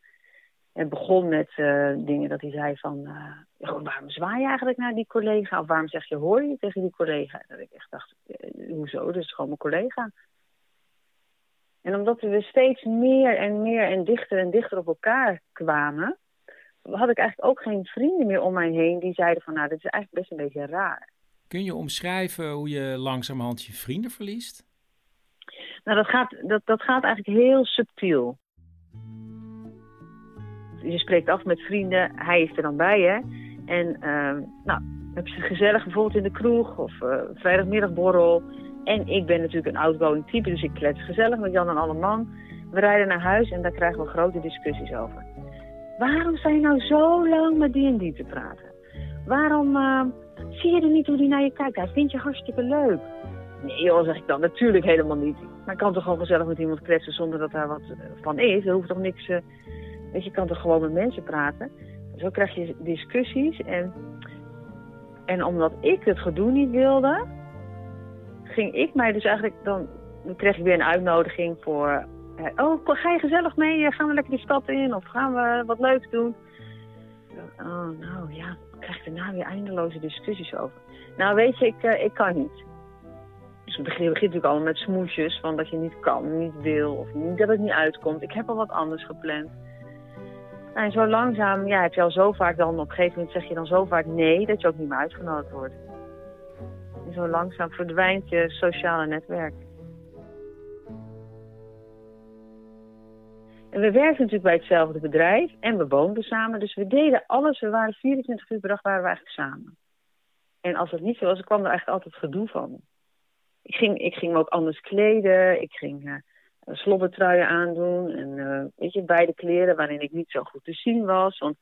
Het begon met uh, dingen dat hij zei van, uh, waarom zwaai je eigenlijk naar die collega? Of waarom zeg je hoor je tegen die collega? Dat ik echt dacht, uh, hoezo? Dat is gewoon mijn collega. En omdat we steeds meer en meer en dichter en dichter op elkaar kwamen, had ik eigenlijk ook geen vrienden meer om mij heen die zeiden van, nou, dit is eigenlijk best een beetje raar. Kun je omschrijven hoe je langzamerhand je vrienden verliest? Nou, dat gaat, dat, dat gaat eigenlijk heel subtiel. Je spreekt af met vrienden, hij is er dan bij, hè. En uh, nou, heb je gezellig bijvoorbeeld in de kroeg of uh, vrijdagmiddagborrel. En ik ben natuurlijk een outgoing type, dus ik klets gezellig met Jan en alle man. We rijden naar huis en daar krijgen we grote discussies over. Waarom sta je nou zo lang met die en die te praten? Waarom uh, zie je er niet hoe die naar je kijkt? Hij vindt je hartstikke leuk. Nee joh, zeg ik dan. Natuurlijk helemaal niet. Maar ik kan toch gewoon gezellig met iemand kletsen zonder dat daar wat van is. Er hoeft toch niks... Uh, weet je, kan toch gewoon met mensen praten. Zo krijg je discussies. En, en omdat ik het gedoe niet wilde... ging ik mij dus eigenlijk dan... Kreeg ik weer een uitnodiging voor oh, ga je gezellig mee? Gaan we lekker de stad in? Of gaan we wat leuks doen? Oh, nou ja, ik krijg daarna weer eindeloze discussies over. Nou, weet je, ik, uh, ik kan niet. Dus begint natuurlijk allemaal met smoesjes, van dat je niet kan, niet wil, of niet, dat het niet uitkomt. Ik heb al wat anders gepland. Nou, en zo langzaam, ja, heb je al zo vaak dan, op een gegeven moment zeg je dan zo vaak nee, dat je ook niet meer uitgenodigd wordt. En zo langzaam verdwijnt je sociale netwerk. En we werkten natuurlijk bij hetzelfde bedrijf en we woonden samen. Dus we deden alles. We waren 24 uur per dag waren we eigenlijk samen. En als dat niet zo was, kwam er eigenlijk altijd gedoe van. Ik ging, ik ging me ook anders kleden. Ik ging uh, slobbertruien aandoen. En uh, weet je, beide kleren waarin ik niet zo goed te zien was. Want,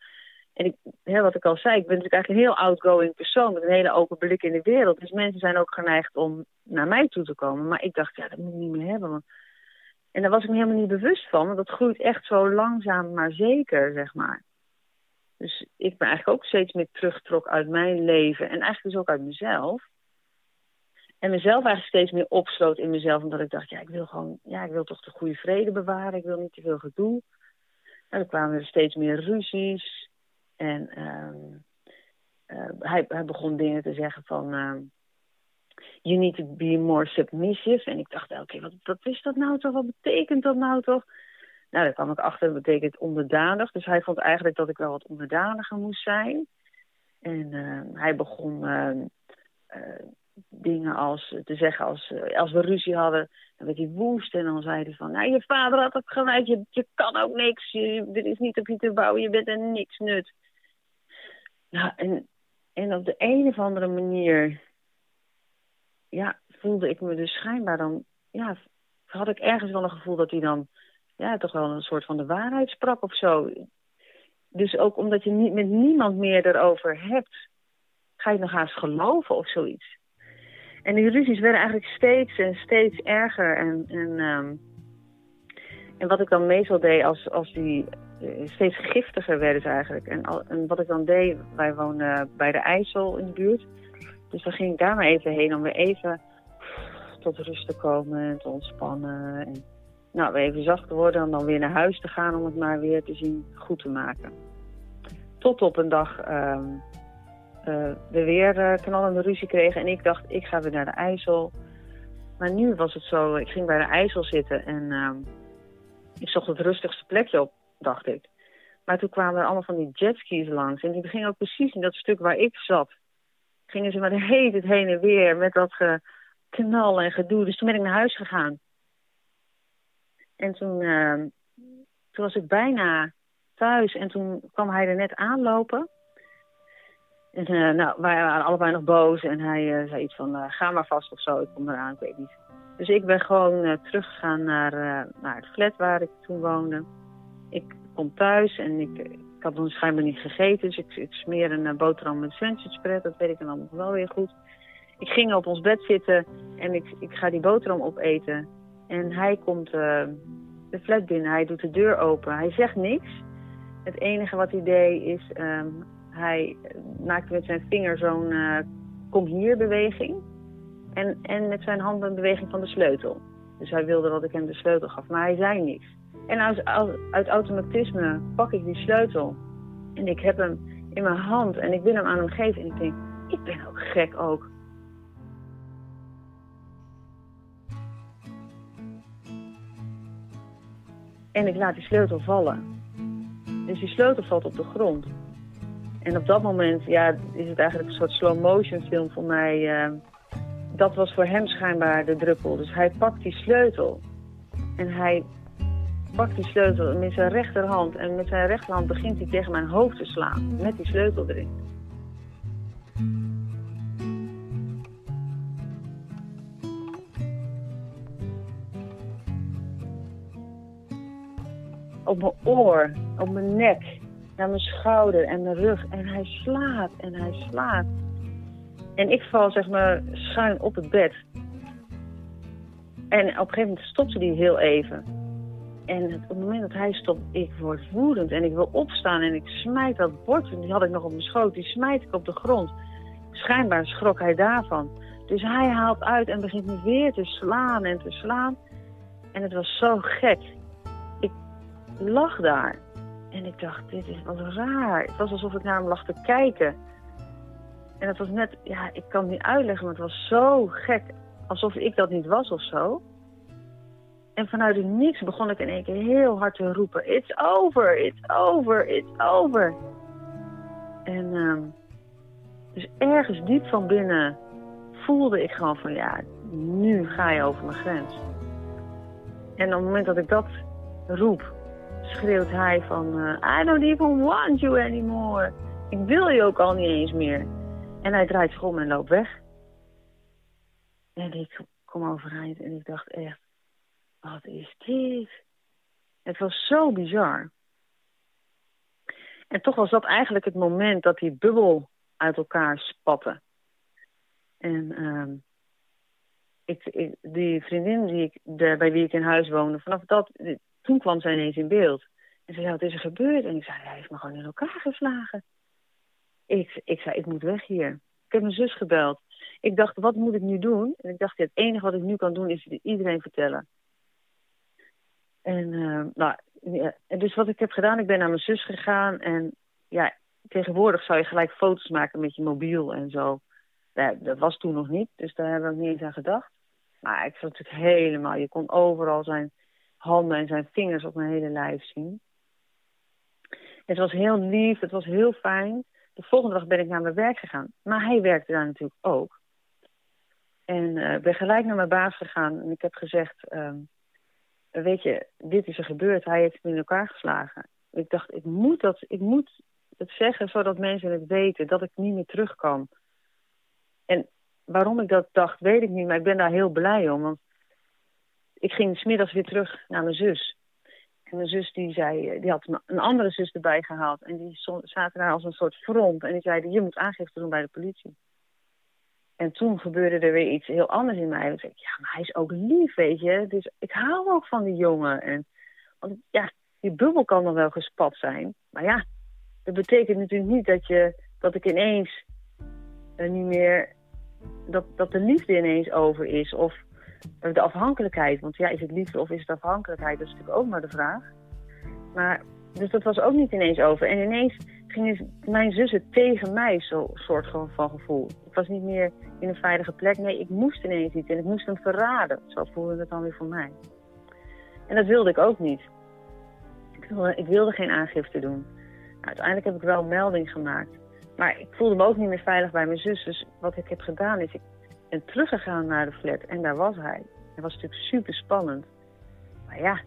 en ik, hè, wat ik al zei, ik ben natuurlijk eigenlijk een heel outgoing persoon. Met een hele open blik in de wereld. Dus mensen zijn ook geneigd om naar mij toe te komen. Maar ik dacht, ja, dat moet ik niet meer hebben. En daar was ik me helemaal niet bewust van. Want dat groeit echt zo langzaam maar zeker, zeg maar. Dus ik ben eigenlijk ook steeds meer teruggetrokken uit mijn leven. En eigenlijk dus ook uit mezelf. En mezelf eigenlijk steeds meer opsloot in mezelf. Omdat ik dacht, ja, ik wil gewoon, ja, ik wil toch de goede vrede bewaren. Ik wil niet te veel gedoe. En dan kwamen er steeds meer ruzies. En um, uh, hij, hij begon dingen te zeggen van... Uh, you need to be more submissive. En ik dacht keer, wat, wat is dat nou toch? Wat betekent dat nou toch? Nou, daar kwam ik achter, dat betekent onderdanig. Dus hij vond eigenlijk dat ik wel wat onderdaniger moest zijn. En uh, hij begon uh, dingen als te zeggen als, als we ruzie hadden, dan werd hij woest. En dan zei hij van, nou, je vader had het gelijk, je, je kan ook niks. Je, er is niet op je te bouwen, je bent er niks nut. Nou, en, en op de een of andere manier ja, voelde ik me dus schijnbaar dan... Ja, had ik ergens wel een gevoel dat hij dan... Ja, toch wel een soort van de waarheid sprak of zo. Dus ook omdat je niet, met niemand meer erover hebt... ga je nog haast geloven of zoiets. En die ruzies werden eigenlijk steeds en steeds erger. En, en, um, en wat ik dan meestal deed als, als die uh, steeds giftiger werden eigenlijk. En, en wat ik dan deed, wij woonden bij de IJssel in de buurt... Dus dan ging ik daar maar even heen om weer even tot rust te komen en te ontspannen. En, nou, weer even zacht te worden en dan weer naar huis te gaan om het maar weer te zien goed te maken. Tot op een dag ehm, eh, we weer uh, knallende ruzie kregen en ik dacht, ik ga weer naar de IJssel. Maar nu was het zo, ik ging bij de IJssel zitten en ehm, ik zocht het rustigste plekje op, dacht ik. Maar toen kwamen er allemaal van die jetskis langs. En die gingen ook precies in dat stuk waar ik zat. Gingen ze maar de hele tijd heen en weer met dat knal en gedoe. Dus toen ben ik naar huis gegaan. En toen, ehm, toen was ik bijna thuis en toen kwam hij er net aanlopen. En uh, nou, wij waren allebei nog boos en hij uh, zei iets van, uh, ga maar vast of zo, ik kom eraan, ik weet niet. Dus ik ben gewoon teruggegaan naar, naar het flat waar ik toen woonde. Ik kom thuis en ik, ik had nog schijnbaar niet gegeten, dus ik, ik smeer een boterham met sandwichspread, dat weet ik dan allemaal wel weer goed. Ik ging op ons bed zitten en ik, ik ga die boterham opeten. En hij komt de flat binnen, hij doet de deur open, hij zegt niks. Het enige wat hij deed is, um, hij maakte met zijn vinger zo'n uh, kom hier beweging. En, en met zijn hand een beweging van de sleutel. Dus hij wilde dat ik hem de sleutel gaf, maar hij zei niks. En uit, uit automatisme pak ik die sleutel. En ik heb hem in mijn hand en ik wil hem aan hem geven. En ik denk, ik ben ook gek ook. En ik laat die sleutel vallen. Dus die sleutel valt op de grond. En op dat moment ja, is het eigenlijk een soort slow motion film voor mij. Uh, dat was voor hem schijnbaar de druppel. Dus hij pakt die sleutel. En hij pakt die sleutel met zijn rechterhand. En met zijn rechterhand begint hij tegen mijn hoofd te slaan. Met die sleutel erin. Op mijn oor, op mijn nek naar mijn schouder en mijn rug. En hij slaat en hij slaat. En ik val zeg maar schuin op het bed. En op een gegeven moment stopte hij heel even. En op het moment dat hij stopt, ik word woedend en ik wil opstaan en ik smijt dat bord. Die had ik nog op mijn schoot, die smijt ik op de grond. Schijnbaar schrok hij daarvan. Dus hij haalt uit en begint me weer te slaan en te slaan. En het was zo gek. Ik lag daar en ik dacht, dit is wat raar. Het was alsof ik naar hem lag te kijken. En het was net, ja, ik kan het niet uitleggen, maar het was zo gek. Alsof ik dat niet was of zo. En vanuit het niks begon ik in één keer heel hard te roepen. It's over, it's over, it's over. En um, dus ergens diep van binnen voelde ik gewoon van ja, nu ga je over mijn grens. En op het moment dat ik dat roep, schreeuwt hij van... Uh, I don't even want you anymore. Ik wil je ook al niet eens meer. En hij draait zich om en loopt weg. En ik kom overeind en ik dacht echt... Wat is dit? Het was zo bizar. En toch was dat eigenlijk het moment dat die bubbel uit elkaar spatte. En ik, die vriendin die ik, bij wie ik in huis woonde, vanaf dat, toen kwam zij ineens in beeld. En ze zei, wat is er gebeurd? En ik zei, hij heeft me gewoon in elkaar geslagen. Ik, ik zei, ik moet weg hier. Ik heb mijn zus gebeld. Ik dacht, wat moet ik nu doen? En ik dacht, het enige wat ik nu kan doen is iedereen vertellen. En uh, nou, ja, dus wat ik heb gedaan, ik ben naar mijn zus gegaan. En ja, tegenwoordig zou je gelijk foto's maken met je mobiel en zo. Ja, dat was toen nog niet, dus daar hebben we niet eens aan gedacht. Maar ik vond het helemaal, je kon overal zijn handen en zijn vingers op mijn hele lijf zien. Het was heel lief, het was heel fijn. De volgende dag ben ik naar mijn werk gegaan. Maar hij werkte daar natuurlijk ook. En uh, ben gelijk naar mijn baas gegaan en ik heb gezegd... Um, weet je, dit is er gebeurd. Hij heeft me in elkaar geslagen. Ik dacht, ik moet, dat, ik moet het zeggen zodat mensen het weten. Dat ik niet meer terug kan. En waarom ik dat dacht, weet ik niet. Maar ik ben daar heel blij om. Want ik ging smiddags weer terug naar mijn zus. En mijn zus die zei, die had een andere zus erbij gehaald. En die zaten daar als een soort front. En die zeiden, je moet aangifte doen bij de politie. En toen gebeurde er weer iets heel anders in mij. Ik zei, ja, maar hij is ook lief, weet je. Dus ik hou ook van die jongen. En, want ja, die bubbel kan nog wel gespat zijn. Maar ja, dat betekent natuurlijk niet dat, je, dat ik ineens uh, niet meer... Dat, dat de liefde ineens over is. Of eh, de afhankelijkheid. Want ja, is het liefde of is het afhankelijkheid? Dat is natuurlijk ook maar de vraag. Maar, dus dat was ook niet ineens over. En ineens gingen mijn zussen tegen mij, zo'n soort van, van gevoel. Ik was niet meer in een veilige plek. Nee, ik moest ineens iets en ik moest hem verraden. Zo voelde het dan weer voor mij. En dat wilde ik ook niet. Ik wilde, ik wilde geen aangifte doen. Nou, uiteindelijk heb ik wel een melding gemaakt. Maar ik voelde me ook niet meer veilig bij mijn zus. Dus wat ik heb gedaan is, ben teruggegaan naar de flat. En daar was hij. Dat was natuurlijk super spannend. Maar ja,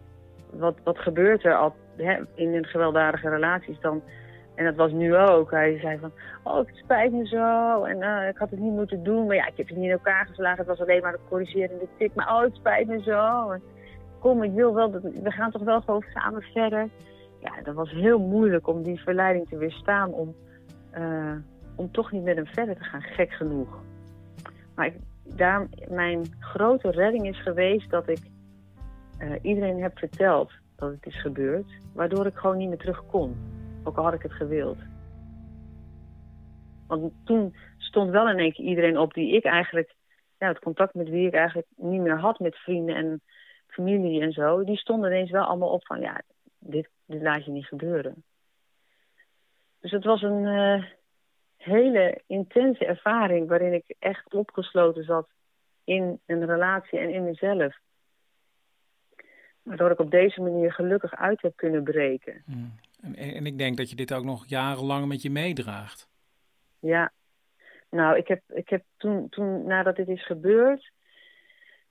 wat, wat gebeurt er al hè, in een gewelddadige relaties dan? En dat was nu ook. Hij zei van, oh, het spijt me zo. En uh, ik had het niet moeten doen. Maar ja, ik heb het niet in elkaar geslagen. Het was alleen maar de corrigerende tik. Maar oh, het spijt me zo. En, kom, ik wil wel, dat, we gaan toch wel gewoon samen verder. Ja, dat was heel moeilijk om die verleiding te weerstaan. Om, uh, om toch niet met hem verder te gaan. Gek genoeg. Maar daar, mijn grote redding is geweest dat ik uh, iedereen heb verteld dat het is gebeurd. Waardoor ik gewoon niet meer terug kon. Ook al had ik het gewild. Want toen stond wel in één keer iedereen op die ik eigenlijk... Ja, het contact met wie ik eigenlijk niet meer had met vrienden en familie en zo. Die stonden ineens wel allemaal op van... Ja, dit, laat je niet gebeuren. Dus het was een uh, hele intense ervaring... waarin ik echt opgesloten zat in een relatie en in mezelf. Waardoor ik op deze manier gelukkig uit heb kunnen breken. Mm. En, en, ik denk dat je dit ook nog jarenlang met je meedraagt. Ja. Nou, ik heb, ik heb toen, toen, nadat dit is gebeurd,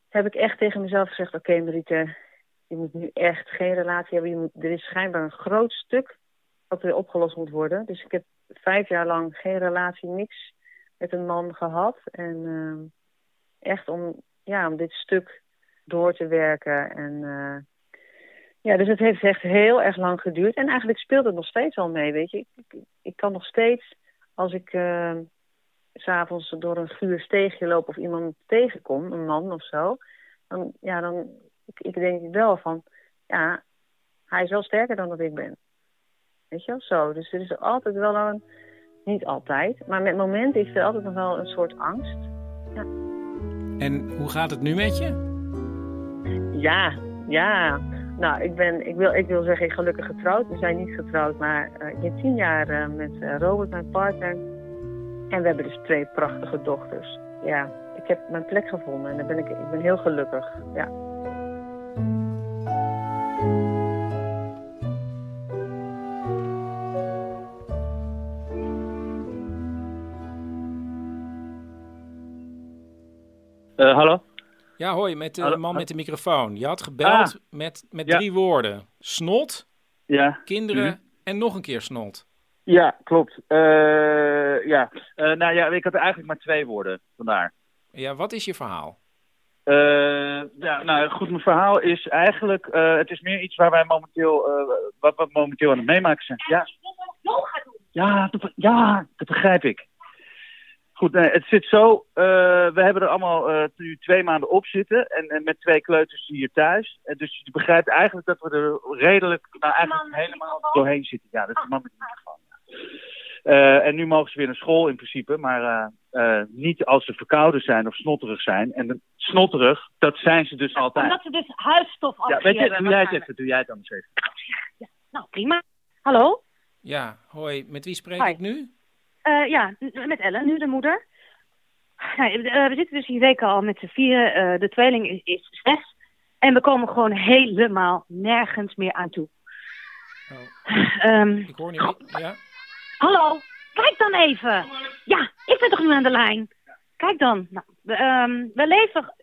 heb ik echt tegen mezelf gezegd: Oké, okay, Marieke, je moet nu echt geen relatie hebben. Je moet, er is schijnbaar een groot stuk wat weer opgelost moet worden. Dus ik heb vijf jaar lang geen relatie, niks met een man gehad. En uh, echt om, ja, om dit stuk door te werken. En uh, ja, dus het heeft echt heel erg lang geduurd. En eigenlijk speelt het nog steeds al mee, weet je. Ik, ik, ik kan nog steeds, als ik uh, s'avonds door een guur steegje loop of iemand tegenkom, een man of zo. Dan, ja, dan, ik, ik denk wel van, ja, hij is wel sterker dan dat ik ben. Weet je wel, zo. Dus er is altijd wel een, niet altijd, maar met momenten is er altijd nog wel een soort angst. Ja. En hoe gaat het nu met je? Ja, ja. Nou, ik ben, ik wil, ik wil zeggen, ik gelukkig getrouwd. We zijn niet getrouwd, maar uh, ik ben tien jaar uh, met uh, Robert, mijn partner. En we hebben dus twee prachtige dochters. Ja, ik heb mijn plek gevonden en daar ben ik, ik ben heel gelukkig. Ja. Hallo? Ja, hoi, met de man met de microfoon. Je had gebeld ah, met, met ja. drie woorden. Snot, ja. kinderen mm. en nog een keer snot. Ja, klopt. Uh, ja. Uh, nou ja, ik had eigenlijk maar twee woorden, vandaar. Ja, wat is je verhaal? Uh, ja, nou goed, mijn verhaal is eigenlijk, het is meer iets waar wij momenteel, wat we momenteel aan het meemaken zijn. Ja, ja, dat, ja, dat begrijp ik. Goed, nee, het zit zo. Uh, we hebben er allemaal uh, nu twee maanden op zitten. En, en, met twee kleuters hier thuis. En dus je begrijpt eigenlijk dat we er redelijk, nou eigenlijk helemaal doorheen zitten. Ja, dat is de man met de microfoon. Ja. Uh, en nu mogen ze weer naar school in principe. Maar niet als ze verkouden zijn of snotterig zijn. En snotterig, dat zijn ze dus ja, altijd. Omdat ze dus huisstof afgeven. Ja, weet je, doe jij het even. Doe jij het anders even. Ja, nou, prima. Hallo? Ja, hoi. Met wie spreek Hi. ik nu? Uh, ja, met Ellen, nu de moeder. Nou, uh, we zitten dus hier weken al met z'n vieren. Uh, de tweeling is, is zes. En we komen gewoon helemaal nergens meer aan toe. Oh. Um, ik hoor niet. Ja. Hallo, kijk dan even. Ja, ik ben toch nu aan de lijn. Kijk dan. Nou, we, um, we leven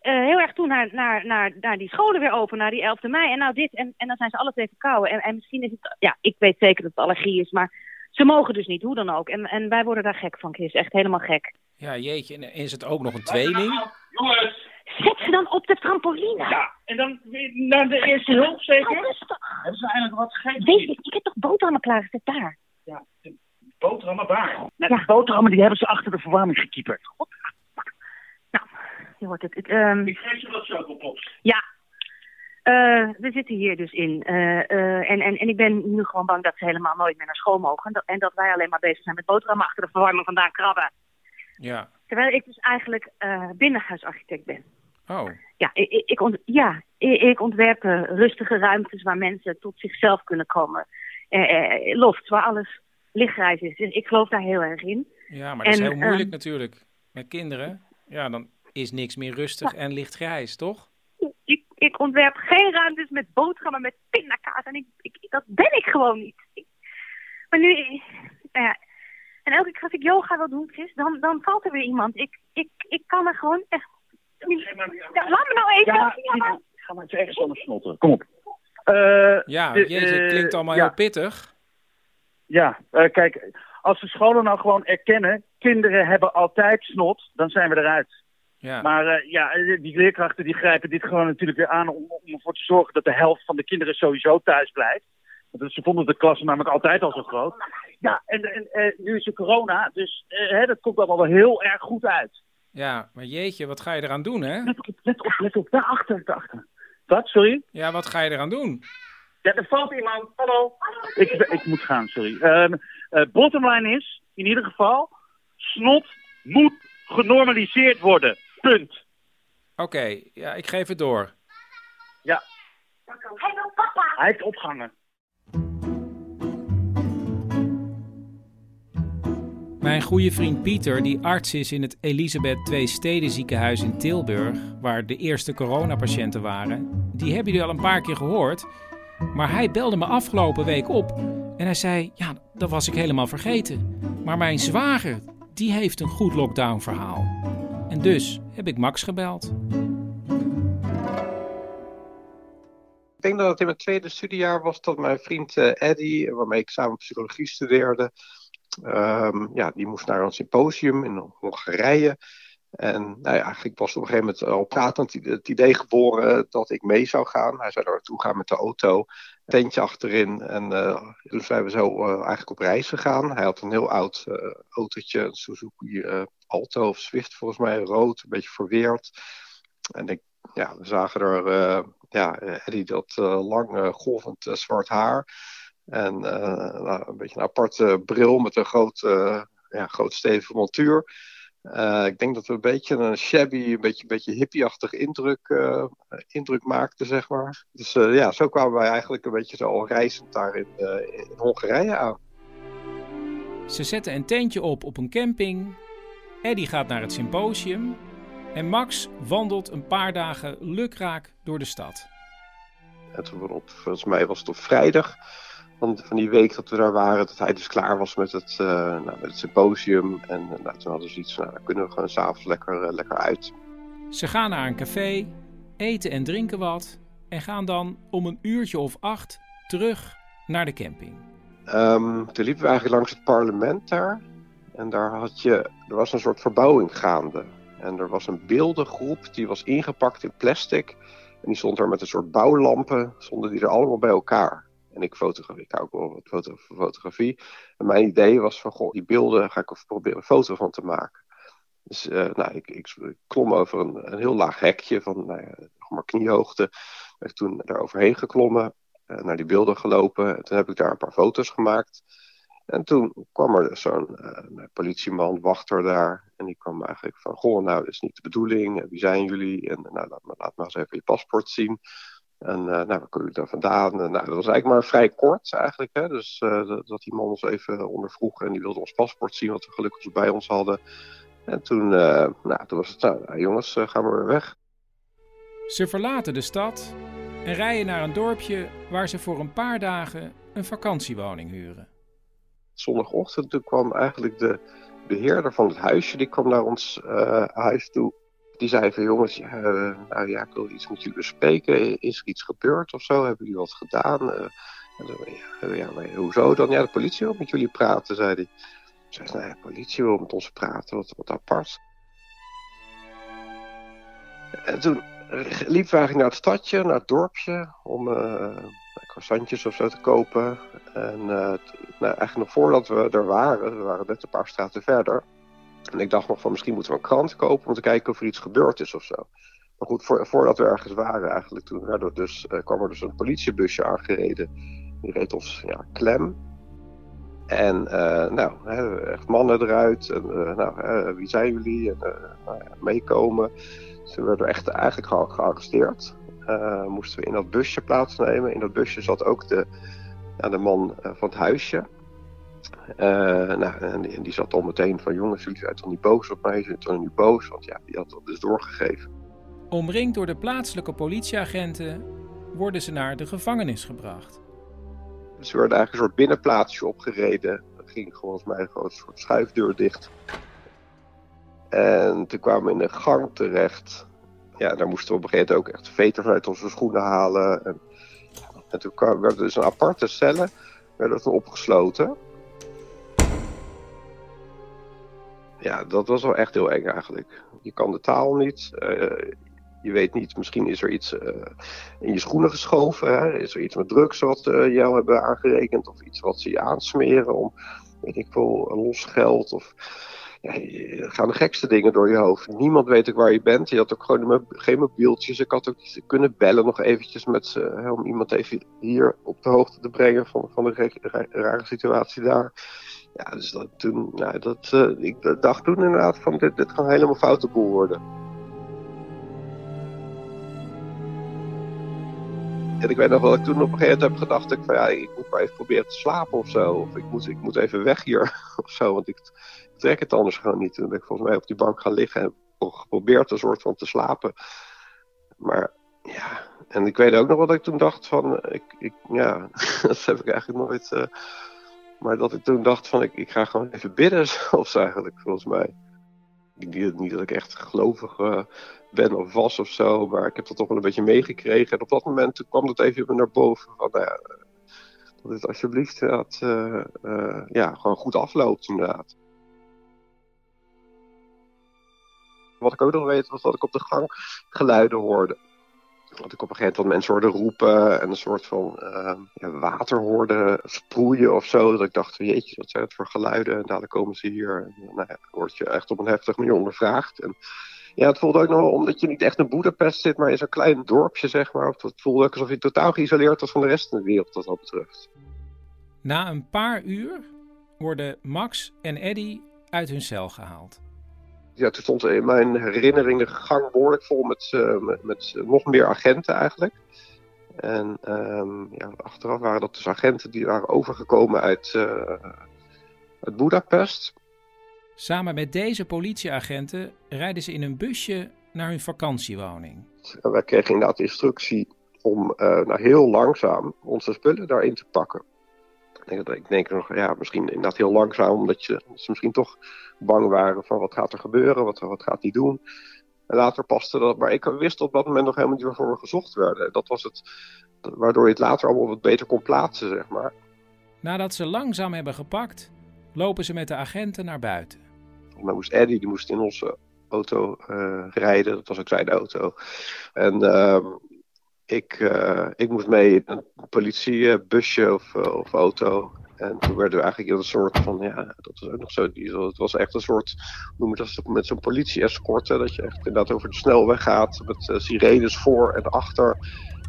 heel erg toe naar, naar, naar, naar die scholen weer open, naar die 11e mei. En nou dit, en, en dan zijn ze alle twee verkouden. En, en misschien is het, ja, ik weet zeker dat het allergie is, maar ze mogen dus niet, hoe dan ook. En, en wij worden daar gek van, Chris. Echt helemaal gek. Ja, jeetje. En is het ook nog een tweeling? Jongens! Zet ze dan op de trampoline. Ja, en dan naar de eerste hulp zeker? Rustig. Hebben ze eigenlijk wat gegeten? Weet je, ik heb toch boterhammen klaargezet daar? Ja, boterhammen waar? Nee, ja. De boterhammen die hebben ze achter de verwarming gekieperd. God. Nou, je hoort het. Ik, um... ik geef ze wat chocopops. Ja, uh, we zitten hier dus in. Uh, uh, en, en, en ik ben nu gewoon bang dat ze helemaal nooit meer naar school mogen. En dat, en dat wij alleen maar bezig zijn met boterhammen achter de verwarming vandaan krabben. Ja. Terwijl ik dus eigenlijk binnenhuisarchitect ben. Oh. Ja, ik, ik, ont, ja, ik, ik ontwerp eh, rustige ruimtes waar mensen tot zichzelf kunnen komen. Eh, eh, loft, waar alles lichtgrijs is. Dus ik geloof daar heel erg in. Ja, maar dat is heel moeilijk natuurlijk. Met kinderen, ja, dan is niks meer rustig en lichtgrijs, toch? ik, ik ontwerp geen ruimtes met boterhammen met pindakaas. En ik, ik, dat ben ik gewoon niet. Ik- maar nu, nou ja, en elke keer als ik yoga wil doen, Chris, dan, dan valt er weer iemand. Ik, ik, ik kan er gewoon echt... Ja, laat me nou even. Ja, Ja, Ga maar eens ergens anders snotteren. Kom op. Eh, Ja, jeetje, eh, klinkt allemaal ja. heel pittig. Ja, eh, kijk, als de scholen nou gewoon erkennen, kinderen hebben altijd snot, dan zijn we eruit. Ja. Maar eh, ja, eh, die leerkrachten die grijpen dit gewoon natuurlijk weer aan om, om ervoor te zorgen dat de helft van de kinderen sowieso thuis blijft. Want ze vonden de klassen namelijk altijd al zo groot. Ja, en, en eh, nu is er corona, dus eh, hè, dat komt allemaal wel heel erg goed uit. Ja, maar jeetje, wat ga je eraan doen, hè? Let op, let op, let op, daarachter, daarachter. Wat, sorry? Ja, wat ga je eraan doen? Ja, er valt iemand. Hallo. Ik, ik moet gaan, sorry. Ehm eh, bottomline is, in ieder geval, snot moet genormaliseerd worden. Punt. Oké, ja, ik geef het door. Ja. Hij heeft opgehangen. Mijn goede vriend Pieter, die arts is in het Elisabeth II Steden ziekenhuis in Tilburg, waar de eerste coronapatiënten waren, die hebben jullie al een paar keer gehoord. Maar hij belde me afgelopen week op en hij zei: Ja, dat was ik helemaal vergeten. Maar mijn zwager, die heeft een goed lockdown verhaal. En dus heb ik Max gebeld. Ik denk dat het in mijn tweede studiejaar was dat mijn vriend eh, Eddy, waarmee ik samen psychologie studeerde, ehm, ja, die moest naar een symposium in Hongarije. En nou ja, eigenlijk was op een gegeven moment al pratend het- idee geboren dat ik mee zou gaan. Hij zou daar naartoe gaan met de auto, tentje achterin. En dus zijn we zo eh, eigenlijk op reis gegaan. Hij had een heel oud eh, autootje, een Suzuki Alto of Swift volgens mij, rood, een beetje verweerd. En ik, ja, we zagen er, ja, Eddie dat lang golvend zwart haar. En nou, een beetje een aparte bril met een groot, ja, groot stevige montuur. Eh, ik denk dat we een beetje een shabby, een beetje, een beetje hippieachtig indruk, eh, indruk maakten, zeg maar. Dus eh, ja, zo kwamen wij eigenlijk een beetje zo al reizend daar in, eh, in Hongarije aan. Ze zetten een tentje op op een camping. Eddie gaat naar het symposium. En Max wandelt een paar dagen lukraak door de stad. En toen op, volgens mij was het op vrijdag van, van die week dat we daar waren, dat hij dus klaar was met het, eh, nou, met het symposium. En eh, nou, toen hadden ze iets van, nou, dan kunnen we gewoon s'avonds lekker, eh, lekker uit. Ze gaan naar een café, eten en drinken wat. En gaan dan om een uurtje of acht terug naar de camping. Ehm, toen liepen we eigenlijk langs het parlement daar. En daar had je, er was een soort verbouwing gaande. En er was een beeldengroep die was ingepakt in plastic. En die stond daar met een soort bouwlampen, stonden die er allemaal bij elkaar. En ik ik hou ook wel wat fotografie. En mijn idee was van, goh, die beelden ga ik proberen een foto van te maken. Dus eh, nou, ik, ik, klom over een, een heel laag hekje van nou maar kniehoogte. Ben ik toen daar overheen geklommen, eh, naar die beelden gelopen. En toen heb ik daar een paar foto's gemaakt. En toen kwam er dus zo'n een politieman, wachter daar. En die kwam eigenlijk van, goh, nou, dat is niet de bedoeling. Wie zijn jullie? En nou, laat, laat maar eens even je paspoort zien. En uh, nou, komen jullie daar vandaan? Nou, dat was eigenlijk maar vrij kort eigenlijk. Hè? Dus uh, dat, die man ons even ondervroeg en die wilde ons paspoort zien, wat we gelukkig bij ons hadden. En toen, uh, nou, toen was het, nou jongens, gaan we weer weg. Ze verlaten de stad en rijden naar een dorpje waar ze voor een paar dagen een vakantiewoning huren. Zondagochtend toen kwam eigenlijk de beheerder van het huisje, die kwam naar ons huis toe. Die zei van jongens, ja, uh, nou ja, ik wil iets met jullie bespreken. Is er iets gebeurd of zo? Hebben jullie wat gedaan? Uh, ja, ja, maar hoezo dan? Ja, de politie wil met jullie praten, zei hij. Zei nou ja, de politie wil met ons praten, wat, apart. En toen liepen we naar het stadje, naar het dorpje, om uh, croissantjes of zo te kopen. En nou, eigenlijk nog voordat we er waren, we waren net een paar straten verder, en ik dacht nog van misschien moeten we een krant kopen om te kijken of er iets gebeurd is of zo. Maar goed, voor, voordat we ergens waren eigenlijk, toen dus, uh, kwam er dus een politiebusje aangereden. Die reed ons ja, klem. En uh, nou, hè, echt mannen eruit. En uh, nou, wie zijn jullie? En nou, ja, meekomen. Ze werden echt eigenlijk gear- gearresteerd. Eh, moesten we in dat busje plaatsnemen. In dat busje zat ook de, ja, de man eh, van het huisje. Eh, nou, en die, en die zat al meteen van jongens, jullie zijn toch niet boos op mij? Zijn toch niet boos? Want ja, die had dat dus doorgegeven. Omringd door de plaatselijke politieagenten worden ze naar de gevangenis gebracht. We werden eigenlijk een soort binnenplaatsje opgereden. Er ging volgens mij gewoon een soort schuifdeur dicht. En toen kwamen we in een gang terecht. Ja, daar moesten we op een gegeven moment ook echt veters uit onze schoenen halen. En, en toen werden dus een aparte cellen werden opgesloten. Ja, dat was wel echt heel eng eigenlijk. Je kan de taal niet. eh, je weet niet, misschien is er iets eh, in je schoenen geschoven. Hè? Is er iets met drugs wat eh, jou hebben aangerekend? Of iets wat ze je aansmeren om, weet ik veel, los geld? Of ja, gaan de gekste dingen door je hoofd. Niemand weet ook waar je bent. Je had ook gewoon geen mobieltjes. Ik had ook niet kunnen bellen nog eventjes met ze. hè, om iemand even hier op de hoogte te brengen van, van de re- ra- rare situatie daar. Ja, dus dat, toen, nou, dat, eh, ik dacht toen inderdaad van dit, dit kan helemaal foute boel worden. En ik weet nog wel dat ik toen op een gegeven moment heb gedacht, ik, van, ja, ik moet maar even proberen te slapen of zo. Of ik moet, ik moet even weg hier of zo, want ik, ik trek het anders gewoon niet. Toen ben ik volgens mij op die bank gaan liggen en geprobeerd een soort van te slapen. Maar ja, en ik weet ook nog wat ik toen dacht van, ik, ik, ja, dat heb ik eigenlijk nooit... eh, maar dat ik toen dacht van, ik, ik ga gewoon even bidden zelfs eigenlijk, volgens mij. Niet, niet dat ik echt gelovig eh, ben of was of zo, maar ik heb dat toch wel een beetje meegekregen. En op dat moment toen kwam dat even naar boven van, nou ja, dat het alsjeblieft eh, eh, ja, gewoon goed afloopt inderdaad. Wat ik ook nog weet was dat ik op de gang geluiden hoorde. Dat ik op een gegeven moment mensen hoorde roepen en een soort van eh, ja, water hoorde sproeien of zo. Dat ik dacht, jeetje, wat zijn het voor geluiden? En dadelijk komen ze hier. En nou word je echt op een heftige manier ondervraagd. En ja, het voelde ook nog wel, omdat je niet echt in Boedapest zit, maar in zo'n klein dorpje, zeg maar. Het voelde ook alsof je totaal geïsoleerd was van de rest van de wereld, wat dat betreft. Na een paar uur worden Max en Eddy uit hun cel gehaald. Ja, toen stond in mijn herinnering de gang behoorlijk vol met, eh, met, met eh, nog meer agenten eigenlijk. En ehm, ja, achteraf waren dat dus agenten die waren overgekomen uit, eh uit Budapest. Samen met deze politieagenten rijden ze in een busje naar hun vakantiewoning. En wij kregen inderdaad de instructie om eh, nou, heel langzaam onze spullen daarin te pakken. Ik denk, dat- ik denk nog, ja, misschien inderdaad heel langzaam, omdat je, ze misschien toch bang waren van wat gaat er gebeuren, wat, wat gaat hij doen. En later paste dat, maar ik wist op dat moment nog helemaal niet waarvoor we gezocht werden. Dat was het, waardoor je het later allemaal wat beter kon plaatsen, zeg maar. Nadat ze langzaam hebben gepakt, lopen ze met de agenten naar buiten. Maar moest Eddie, die moest in onze auto eh, rijden. Dat was ook zijn auto. En ehm, ik, eh, ik moest mee in een politiebusje of, eh, of auto. En toen werden we eigenlijk in een soort van, ja, dat was ook nog zo. Het was echt een soort, noem je dat, met zo'n politie-escorte. Dat je echt inderdaad over de snelweg gaat. Met eh, sirenes voor en achter.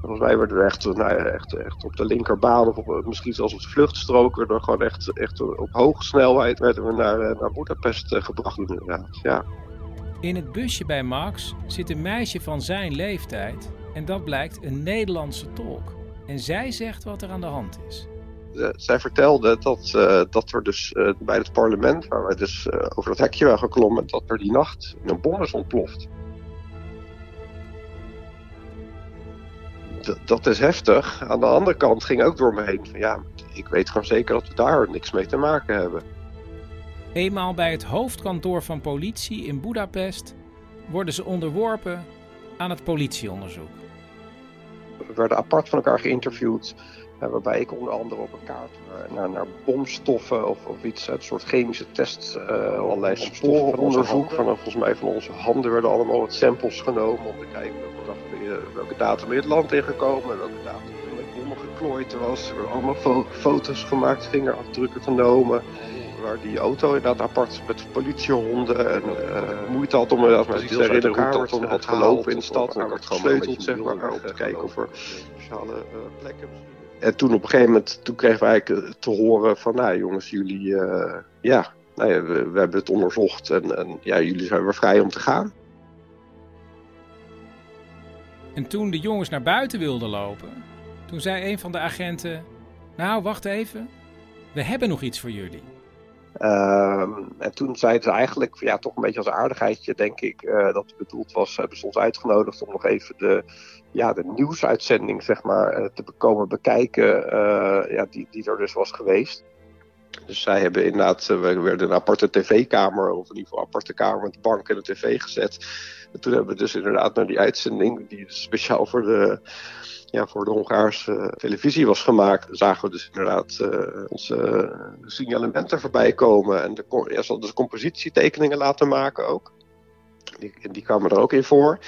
Volgens mij werden we echt, nou ja, echt, echt op de linkerbaan of misschien zelfs op de vluchtstrook. werden we gewoon echt, echt op hoge snelheid werden we naar, naar Budapest gebracht inderdaad. Ja. In het busje bij Max zit een meisje van zijn leeftijd en dat blijkt een Nederlandse tolk. En zij zegt wat er aan de hand is. Eh, zij vertelde dat, eh, dat er dus eh, bij het parlement, waar wij dus over dat hekje waren geklommen, dat er die nacht een bom is ontploft. D- dat is heftig. Aan de andere kant ging ook door me heen van ja, ik weet gewoon zeker dat we daar niks mee te maken hebben. Eenmaal bij het hoofdkantoor van politie in Budapest worden ze onderworpen aan het politieonderzoek. We werden apart van elkaar geïnterviewd. eh, waarbij ik onder andere op een kaart naar, naar, naar bomstoffen of, of iets, een soort chemische test, eh allerlei sporenonderzoek. Van, volgens mij van onze handen werden allemaal wat samples genomen om te kijken welke, welke datum in het land ingekomen en welke datum er met bommen geklooid was. Er werden allemaal fo- foto's gemaakt, vingerafdrukken genomen. Waar die auto inderdaad apart met politiehonden en eh, moeite had om me als precies te herinneren hoe dat dan had gelopen in de stad. En had gesleuteld zeg maar om te kijken of er speciale eh, plekken en toen op een gegeven moment, toen kregen we eigenlijk eh, te horen van, nou jongens, jullie, eh, ja, nou ja we, we hebben het onderzocht en, en ja, jullie zijn weer vrij om te gaan. En toen de jongens naar buiten wilden lopen, toen zei een van de agenten: Nou, wacht even, we hebben nog iets voor jullie. Ehm, en toen zeiden ze eigenlijk, ja, toch een beetje als aardigheidje, denk ik, eh, dat het bedoeld was, hebben ze ons uitgenodigd om nog even de, ja, de nieuwsuitzending, zeg maar, eh, te komen bekijken, eh, ja, die, die er dus was geweest. Dus zij hebben inderdaad, we werden een aparte tv-kamer, of in ieder geval een aparte kamer met bank en een tv gezet. En toen hebben we dus inderdaad naar die uitzending, die speciaal voor de, ja, voor de Hongaarse televisie was gemaakt, zagen we dus inderdaad uh, onze signalementen voorbij komen. En de, ja, ze hadden dus compositietekeningen laten maken ook. Die, die kwamen er ook in voor.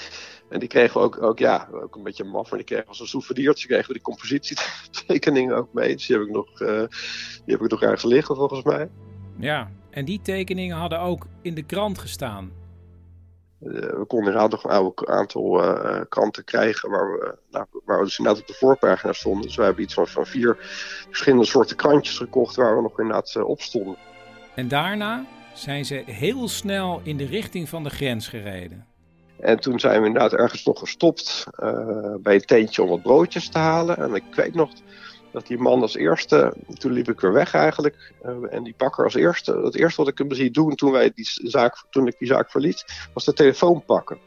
En die kregen we ook, ook, ja, ook een beetje maf, maar die kregen als een souvenirtje kregen we die compositietekeningen ook mee. Dus die heb ik nog, die heb ik nog ergens liggen volgens mij. Ja, en die tekeningen hadden ook in de krant gestaan. Uh, we konden inderdaad nog een oude aantal uh, kranten krijgen waar we, nou, waar we dus inderdaad op de voorpagina stonden. Dus we hebben iets van, van vier verschillende soorten krantjes gekocht waar we nog inderdaad uh, op stonden. En daarna zijn ze heel snel in de richting van de grens gereden. En toen zijn we inderdaad ergens nog gestopt bij een tentje om wat broodjes te halen. En ik weet nog dat die man als eerste, toen liep ik weer weg eigenlijk. Uh, en die bakker als eerste, het eerste wat ik hem zie doen toen, wij die zaak, toen ik die zaak verliet, was de telefoon pakken.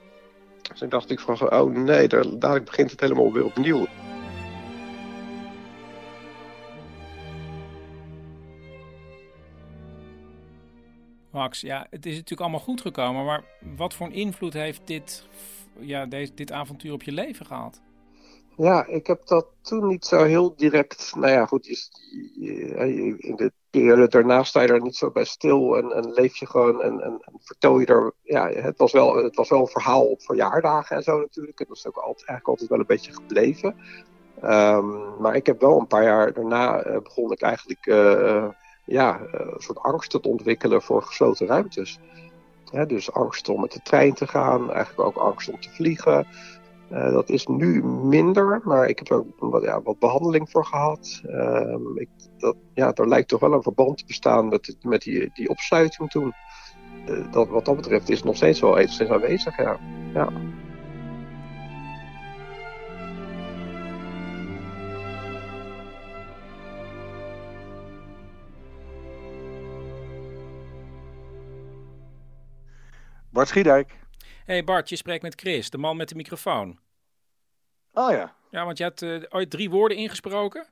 Dus ik dacht ik van, oh nee, daar, dadelijk begint het helemaal weer opnieuw. Max, ja, het is natuurlijk allemaal goed gekomen, maar wat voor een invloed heeft dit, ja, deze, dit avontuur op je leven gehad? Ja, ik heb dat toen niet zo heel direct. Nou ja, goed, in de periode daarna sta je er niet zo bij stil en, en leef je gewoon en, en, en, vertel je er. Ja, het was, wel, het was wel een verhaal op verjaardagen en zo natuurlijk. Het was ook altijd, eigenlijk altijd wel een beetje gebleven. Um, maar ik heb wel een paar jaar daarna uh, begon ik eigenlijk uh, ja, een soort angst te ontwikkelen voor gesloten ruimtes. Dus angst om met de trein te gaan, eigenlijk ook angst om te vliegen. Uh, dat is nu minder, maar ik heb er wat, ja, wat behandeling voor gehad. Uh, ik, dat, ja, er lijkt toch wel een verband te bestaan met, met die, die opsluiting toen. Uh, dat, wat dat betreft is het nog steeds wel enigszins aanwezig, ja. ja. Bart Schiedijk. Hey Bart, je spreekt met Chris, de man met de microfoon. Oh ja. Ja, want je had uh, ooit drie woorden ingesproken?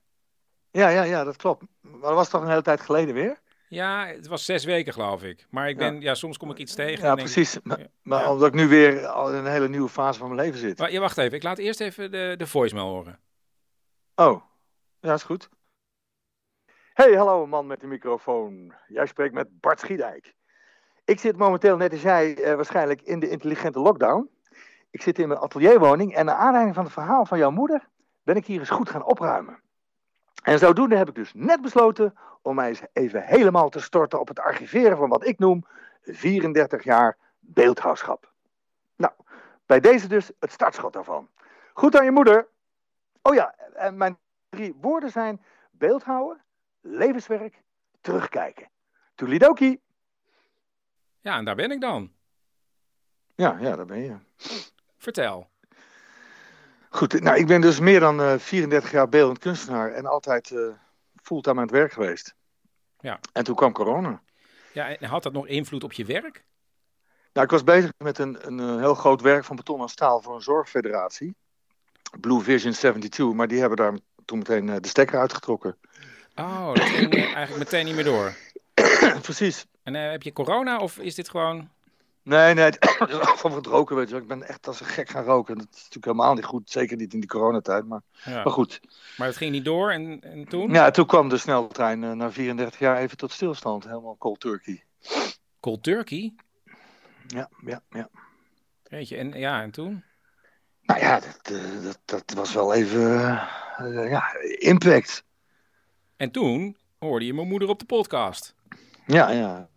Ja, ja, ja, dat klopt. Maar dat was toch een hele tijd geleden weer? Ja, het was zes weken geloof ik. Maar ik ben, ja, ja soms kom ik iets tegen. Ja, precies. Ik, maar, maar ja. omdat ik nu weer al in een hele nieuwe fase van mijn leven zit. Maar, ja, wacht even. Ik laat eerst even de, de voicemail horen. Oh, ja, is goed. Hey, hallo man met de microfoon. Jij spreekt met Bart Schiedijk. Ik zit momenteel, net als jij, uh, waarschijnlijk in de intelligente lockdown. Ik zit in mijn atelierwoning en naar aanleiding van het verhaal van jouw moeder ben ik hier eens goed gaan opruimen. En zodoende heb ik dus net besloten om mij eens even helemaal te storten op het archiveren van wat ik noem 34 jaar beeldhouwschap. Nou, bij deze dus het startschot daarvan. Goed aan je moeder. Oh ja, en mijn drie woorden zijn beeldhouden, levenswerk, terugkijken. Toelidoki. Ja, en daar ben ik dan. Ja, ja, daar ben je. Vertel. Goed, nou, ik ben dus meer dan uh, 34 jaar beeldend kunstenaar en altijd uh, fulltime aan het werk geweest. Ja. En toen kwam corona. Ja, en had dat nog invloed op je werk? Nou, ik was bezig met een, een, een heel groot werk van beton en staal voor een zorgfederatie. Blue Vision 72, maar die hebben daar toen meteen de stekker uitgetrokken. Oh, dat ging eigenlijk meteen niet meer door. Precies. En uh, heb je corona of is dit gewoon... Nee, nee, van het roken, weet je Ik ben echt als een gek gaan roken. Dat is natuurlijk helemaal niet goed, zeker niet in die coronatijd, maar, ja. maar goed. Maar het ging niet door en, en toen? Ja, toen kwam de sneltrein uh, na 34 jaar even tot stilstand, helemaal cold turkey. Cold turkey? Ja, ja, ja. Weet je, en, ja, en toen? Nou ja, dat, uh, dat, dat was wel even, uh, ja, impact. En toen hoorde je mijn moeder op de podcast. Ja, ja.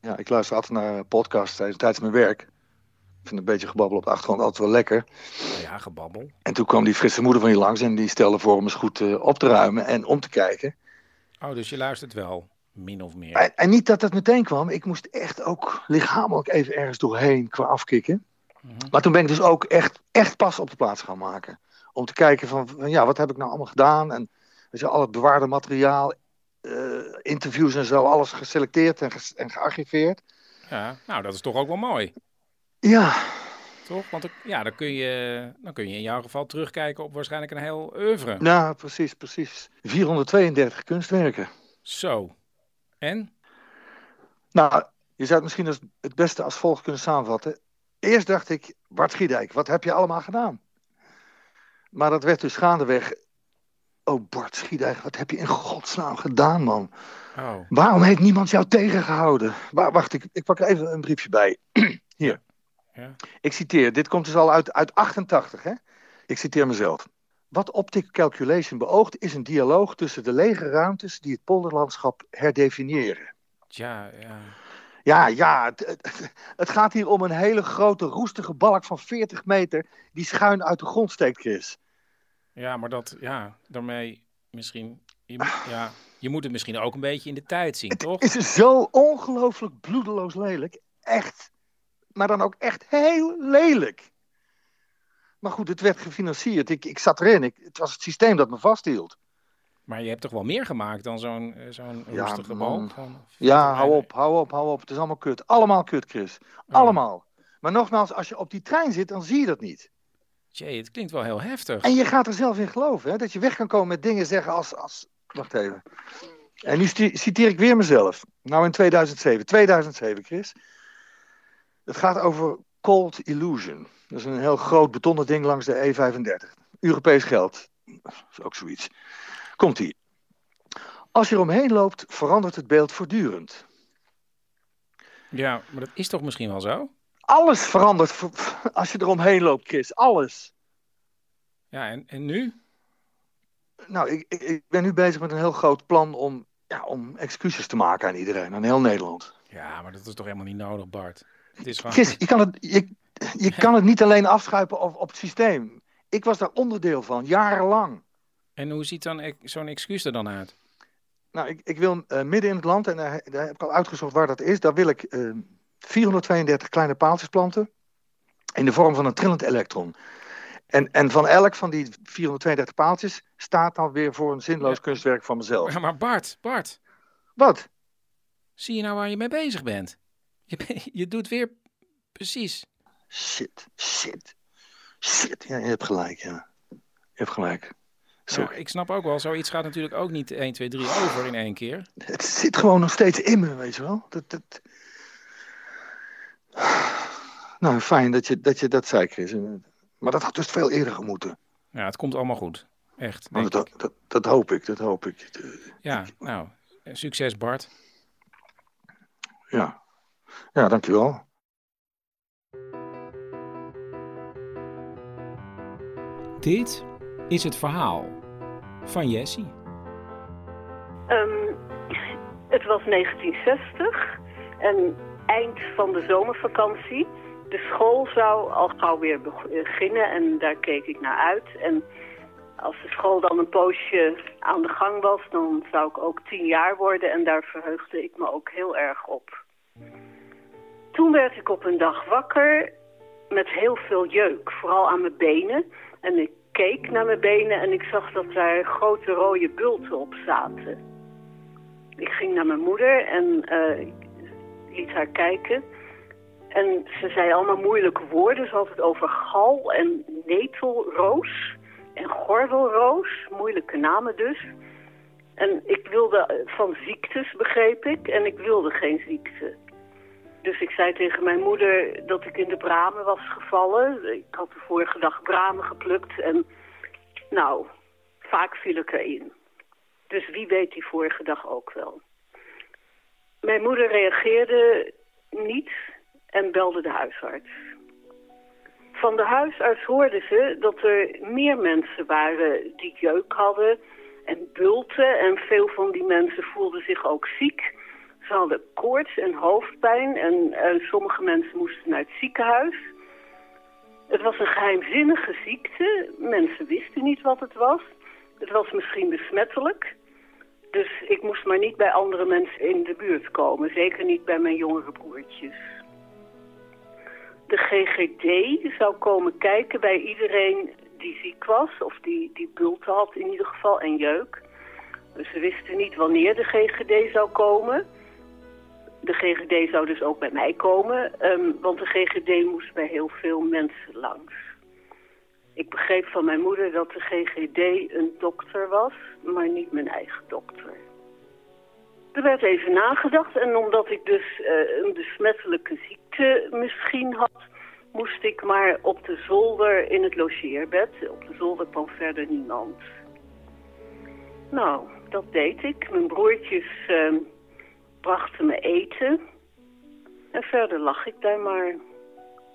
Ja, ik luister altijd naar podcasts tijdens, tijdens mijn werk. Ik vind een beetje gebabbel op de achtergrond altijd wel lekker. Ja, gebabbel. En toen kwam die frisse moeder van je langs en die stelde voor om eens goed uh, op te ruimen en om te kijken. Oh, dus je luistert wel, min of meer. En, en niet dat dat meteen kwam. Ik moest echt ook lichamelijk even ergens doorheen qua afkicken. Maar toen ben ik dus ook echt, echt pas op de plaats gaan maken. Om te kijken van, van, ja, wat heb ik nou allemaal gedaan? En weet je, al het bewaarde materiaal, eh, interviews en zo, alles geselecteerd en, en gearchiveerd. Ja, nou, dat is toch ook wel mooi. Ja, Toch? Want ja, dan, kun je, dan kun je in jouw geval terugkijken op waarschijnlijk een heel oeuvre. nou, precies, precies. 432 kunstwerken. Zo. En? Nou, je zou het misschien als het beste als volgt kunnen samenvatten. Eerst dacht ik, Bart Giedijk, wat heb je allemaal gedaan? Maar dat werd dus gaandeweg. Oh, Bart Schiedijk, wat heb je in godsnaam gedaan, man? Oh. Waarom heeft niemand jou tegengehouden? Wa- wacht, ik, ik pak er even een briefje bij. Hier. Ja. Ik citeer, dit komt dus al uit, uit 88, hè? Ik citeer mezelf. Wat optic calculation beoogt, is een dialoog tussen de lege ruimtes die het polderlandschap herdefiniëren. Ja. Ja, ja, het, het, het gaat hier om een hele grote roestige balk van 40 meter die schuin uit de grond steekt, Chris. Ja, maar dat, ja, daarmee misschien, je, ja, je moet het misschien ook een beetje in de tijd zien, toch? Het is zo ongelooflijk bloedeloos lelijk. Echt. Maar dan ook echt heel lelijk. Maar goed, het werd gefinancierd. Ik, ik zat erin. Ik, het was het systeem dat me vasthield. Maar je hebt toch wel meer gemaakt dan zo'n eh, zo'n Ja, roestige man. balk? Van, Ja, hou op, hou op, hou op. Het is allemaal kut. Allemaal kut, Chris. Allemaal. Maar nogmaals, als je op die trein zit, dan zie je dat niet. Jee, het klinkt wel heel heftig. En je gaat er zelf in geloven, hè? Dat je weg kan komen met dingen zeggen als... als... Wacht even. En nu citeer ik weer mezelf. Nou in 2007. 2007, Chris. Het gaat over Cold Illusion. Dat is een heel groot betonnen ding langs de E35. Europees geld. Dat is ook zoiets. Komt-ie. Als je eromheen loopt, verandert het beeld voortdurend. Ja, maar dat is toch misschien wel zo? Alles verandert als je eromheen loopt, Chris. Alles. Ja, en, en nu? Nou, ik, ik, ben nu bezig met een heel groot plan om, ja, om excuses te maken aan iedereen, aan heel Nederland. Ja, maar dat is toch helemaal niet nodig, Bart? Het is gewoon... Chris, je kan het, je, je kan het niet alleen afschuipen op, op het systeem. Ik was daar onderdeel van, jarenlang. En hoe ziet dan zo'n excuus er dan uit? Nou, ik, ik wil eh, midden in het land, en daar, daar heb ik al uitgezocht waar dat is, daar wil ik eh, 432 kleine paaltjes planten in de vorm van een trillend elektron. En, en van elk van die 432 paaltjes staat dan weer voor een zinloos kunstwerk van mezelf. Ja, maar Bart, Bart. Wat? Zie je nou waar je mee bezig bent? Je, je doet weer precies. Shit, shit, shit. Ja, je hebt gelijk, ja. Je hebt gelijk. Ja, ik snap ook wel, zoiets gaat natuurlijk ook niet 1, 2, 3 over in één keer. Het zit gewoon nog steeds in me, weet je wel. Dat, dat... Nou, fijn dat je dat, je dat zei, Chris. Maar dat had dus veel eerder gemoeten. Ja, het komt allemaal goed. Echt. Maar denk dat, ik. dat, dat hoop ik, dat hoop ik. Ja, nou, succes Bart. Ja, ja dankjewel. Dit is het verhaal van Jessie. Ehm, het was 1960 en eind van de zomervakantie. De school zou al gauw weer beginnen en daar keek ik naar uit. En als de school dan een poosje aan de gang was, dan zou ik ook tien jaar worden en daar verheugde ik me ook heel erg op. Toen werd ik op een dag wakker met heel veel jeuk, vooral aan mijn benen. En ik keek naar mijn benen en ik zag dat daar grote rode bulten op zaten. Ik ging naar mijn moeder en eh, ik liet haar kijken. En ze zei allemaal moeilijke woorden. Ze had het over gal en netelroos en gordelroos. Moeilijke namen dus. En ik wilde van ziektes, begreep ik. En ik wilde geen ziekte. Dus ik zei tegen mijn moeder dat ik in de bramen was gevallen. Ik had de vorige dag bramen geplukt en nou, vaak viel ik erin. Dus wie weet die vorige dag ook wel. Mijn moeder reageerde niet en belde de huisarts. Van de huisarts hoorden ze dat er meer mensen waren die jeuk hadden en bulten. En veel van die mensen voelden zich ook ziek. Ze hadden koorts en hoofdpijn en eh, sommige mensen moesten naar het ziekenhuis. Het was een geheimzinnige ziekte. Mensen wisten niet wat het was. Het was misschien besmettelijk. Dus ik moest maar niet bij andere mensen in de buurt komen. Zeker niet bij mijn jongere broertjes. De GGD zou komen kijken bij iedereen die ziek was, of die, die bulten had in ieder geval, en jeuk. Dus ze wisten niet wanneer de GGD zou komen. De GGD zou dus ook bij mij komen, ehm, want de GGD moest bij heel veel mensen langs. Ik begreep van mijn moeder dat de GGD een dokter was, maar niet mijn eigen dokter. Er werd even nagedacht en omdat ik dus uh, een besmettelijke ziekte misschien had, moest ik maar op de zolder in het logeerbed. Op de zolder kwam verder niemand. Nou, dat deed ik. Mijn broertjes uh, brachten me eten. En verder lag ik daar maar.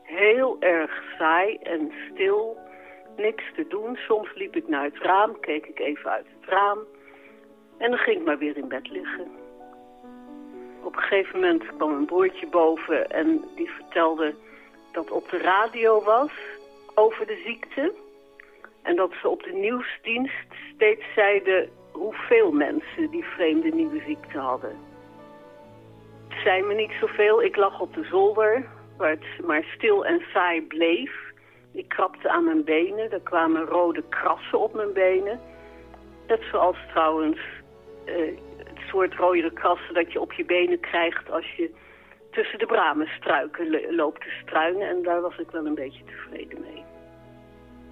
Heel erg saai en stil. Niks te doen. Soms liep ik naar het raam, keek ik even uit het raam. En dan ging ik maar weer in bed liggen. Op een gegeven moment kwam een broertje boven en die vertelde dat op de radio was over de ziekte. En dat ze op de nieuwsdienst steeds zeiden hoeveel mensen die vreemde nieuwe ziekte hadden. Het zei me niet zoveel. Ik lag op de zolder, waar het maar stil en saai bleef. Ik krabde aan mijn benen. Er kwamen rode krassen op mijn benen. Net zoals trouwens het soort rode krassen dat je op je benen krijgt als je tussen de bramenstruiken loopt te struinen. En daar was ik wel een beetje tevreden mee.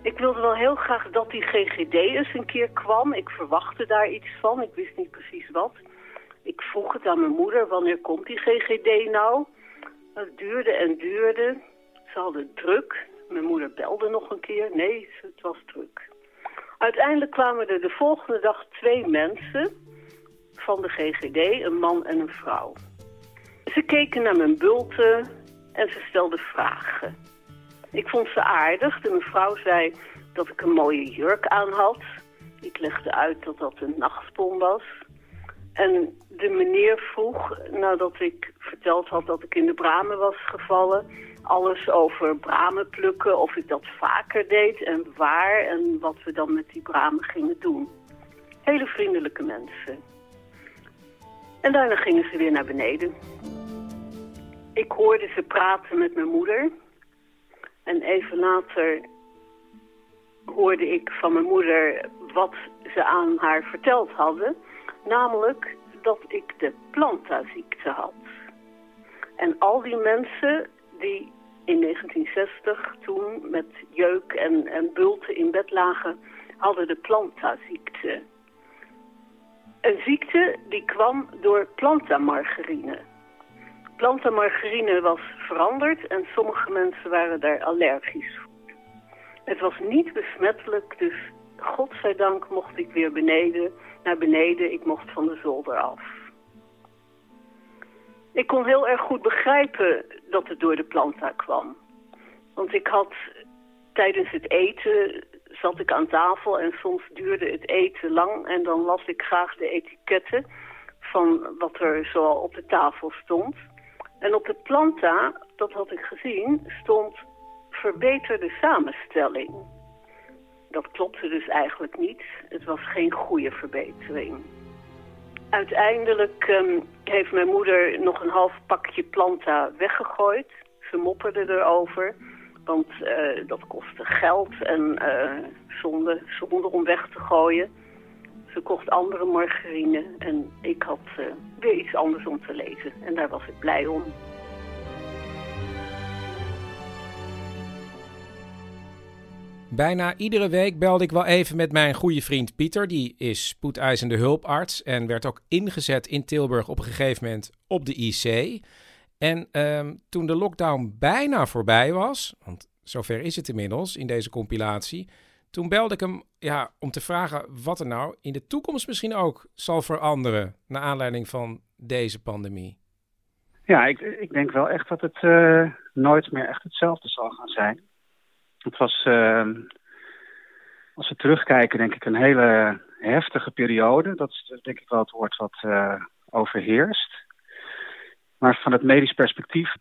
Ik wilde wel heel graag dat die GGD eens een keer kwam. Ik verwachtte daar iets van. Ik wist niet precies wat. Ik vroeg het aan mijn moeder, wanneer komt die GGD nou? Het duurde en duurde. Ze hadden druk. Mijn moeder belde nog een keer. Nee, het was druk. Uiteindelijk kwamen er de volgende dag twee mensen van de GGD, een man en een vrouw. Ze keken naar mijn bulten en ze stelden vragen. Ik vond ze aardig. De mevrouw zei dat ik een mooie jurk aan had. Ik legde uit dat dat een nachtpon was. En de meneer vroeg, nadat ik verteld had dat ik in de bramen was gevallen... alles over bramen plukken, of ik dat vaker deed en waar... en wat we dan met die bramen gingen doen. Hele vriendelijke mensen. En daarna gingen ze weer naar beneden. Ik hoorde ze praten met mijn moeder. En even later hoorde ik van mijn moeder wat ze aan haar verteld hadden. Namelijk dat ik de plantaziekte had. En al die mensen die in 1960 toen met jeuk en, en bulten in bed lagen, hadden de plantaziekte. Een ziekte die kwam door plantamargarine. Plantamargarine was veranderd en sommige mensen waren daar allergisch voor. Het was niet besmettelijk, dus godzijdank mocht ik weer beneden, naar beneden. Ik mocht van de zolder af. Ik kon heel erg goed begrijpen dat het door de planta kwam. Want ik had tijdens het eten zat ik aan tafel en soms duurde het eten lang en dan las ik graag de etiketten van wat er zo op de tafel stond. En op de planta, dat had ik gezien, stond verbeterde samenstelling. Dat klopte dus eigenlijk niet. Het was geen goede verbetering. Uiteindelijk um, heeft mijn moeder nog een half pakje planta weggegooid. Ze mopperde erover. Want uh, dat kostte geld en uh, zonde, zonde om weg te gooien. Ze kocht andere margarine en ik had uh, weer iets anders om te lezen. En daar was ik blij om. Bijna iedere week belde ik wel even met mijn goede vriend Pieter. Die is spoedeisende hulparts en werd ook ingezet in Tilburg op een gegeven moment op de IC. En um, toen de lockdown bijna voorbij was, want zover is het inmiddels in deze compilatie, toen belde ik hem ja, om te vragen wat er nou in de toekomst misschien ook zal veranderen naar aanleiding van deze pandemie. Ja, ik, ik denk wel echt dat het uh, nooit meer echt hetzelfde zal gaan zijn. Het was, uh, als we terugkijken, denk ik een hele heftige periode. Dat is denk ik wel het woord wat uh, overheerst. Maar van het medisch perspectief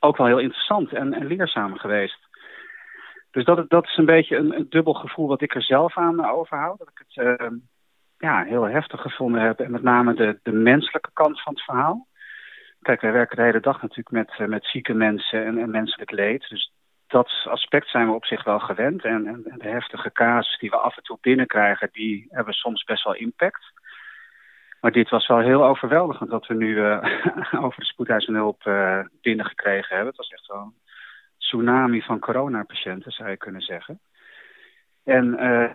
ook wel heel interessant en, leerzaam geweest. Dus dat, dat is een beetje een, dubbel gevoel wat ik er zelf aan overhoud. Dat ik het uh, ja, heel heftig gevonden heb. En met name de, de menselijke kant van het verhaal. kijk, wij werken de hele dag natuurlijk met, eh, met zieke mensen en, en menselijk leed. Dus dat aspect zijn we op zich wel gewend. En, en, en de heftige casus die we af en toe binnenkrijgen, die hebben soms best wel impact. Maar dit was wel heel overweldigend dat we nu eh, over de spoedeisende hulp eh, binnengekregen hebben. Het was echt wel een tsunami van coronapatiënten, zou je kunnen zeggen. En eh,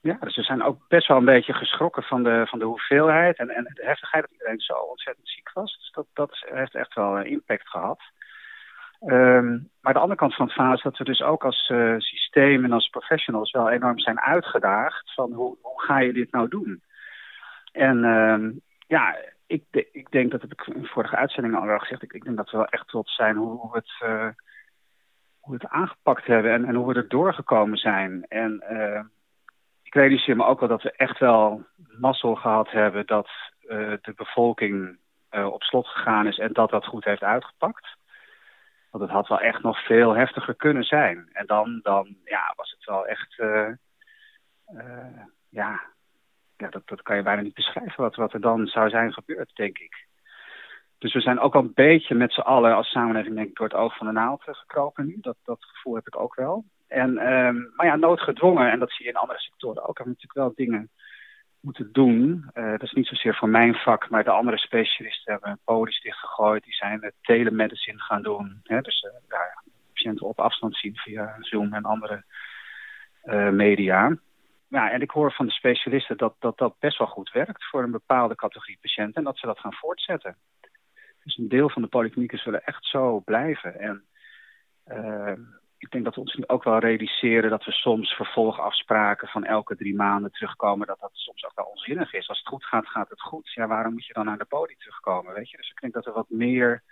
ja, dus we zijn ook best wel een beetje geschrokken van de, van de hoeveelheid en, en de heftigheid dat iedereen zo ontzettend ziek was. Dus dat, dat heeft echt wel een impact gehad. Ehm, maar de andere kant van het verhaal is dat we dus ook als systeem en als professionals wel enorm zijn uitgedaagd van hoe ga je dit nou doen? En uh, ja, ik, ik denk, dat ik in vorige uitzendingen al wel gezegd, ik, ik denk dat we wel echt trots zijn hoe, we, het, uh, hoe het aangepakt hebben en, en hoe we er doorgekomen zijn. En uh, ik realiseer me ook wel dat we echt wel mazzel gehad hebben dat uh, de bevolking op slot gegaan is en dat dat goed heeft uitgepakt. Want het had wel echt nog veel heftiger kunnen zijn. En dan, dan ja, was het wel echt, ja, ja, dat, dat kan je bijna niet beschrijven wat, wat er dan zou zijn gebeurd, denk ik. Dus we zijn ook al een beetje met z'n allen als samenleving denk ik, door het oog van de naald gekropen nu. Dat, dat gevoel heb ik ook wel. En, um, maar ja, noodgedwongen, en dat zie je in andere sectoren ook, hebben we natuurlijk wel dingen moeten doen. Uh, dat is niet zozeer voor mijn vak, maar de andere specialisten hebben polis dichtgegooid. Die zijn telemedicine gaan doen. Hè? Dus uh, ja, patiënten op afstand zien via Zoom en andere media ja, en ik hoor van de specialisten dat, dat dat best wel goed werkt voor een bepaalde categorie patiënten en dat ze dat gaan voortzetten. Dus een deel van de polyklinieken zullen echt zo blijven. En uh, ik denk dat we ons nu ook wel realiseren dat we soms vervolgafspraken van elke drie maanden terugkomen, dat dat soms ook wel onzinnig is. Als het goed gaat, gaat het goed. Ja, waarom moet je dan naar de poli terugkomen, weet je? Dus ik denk dat er wat meer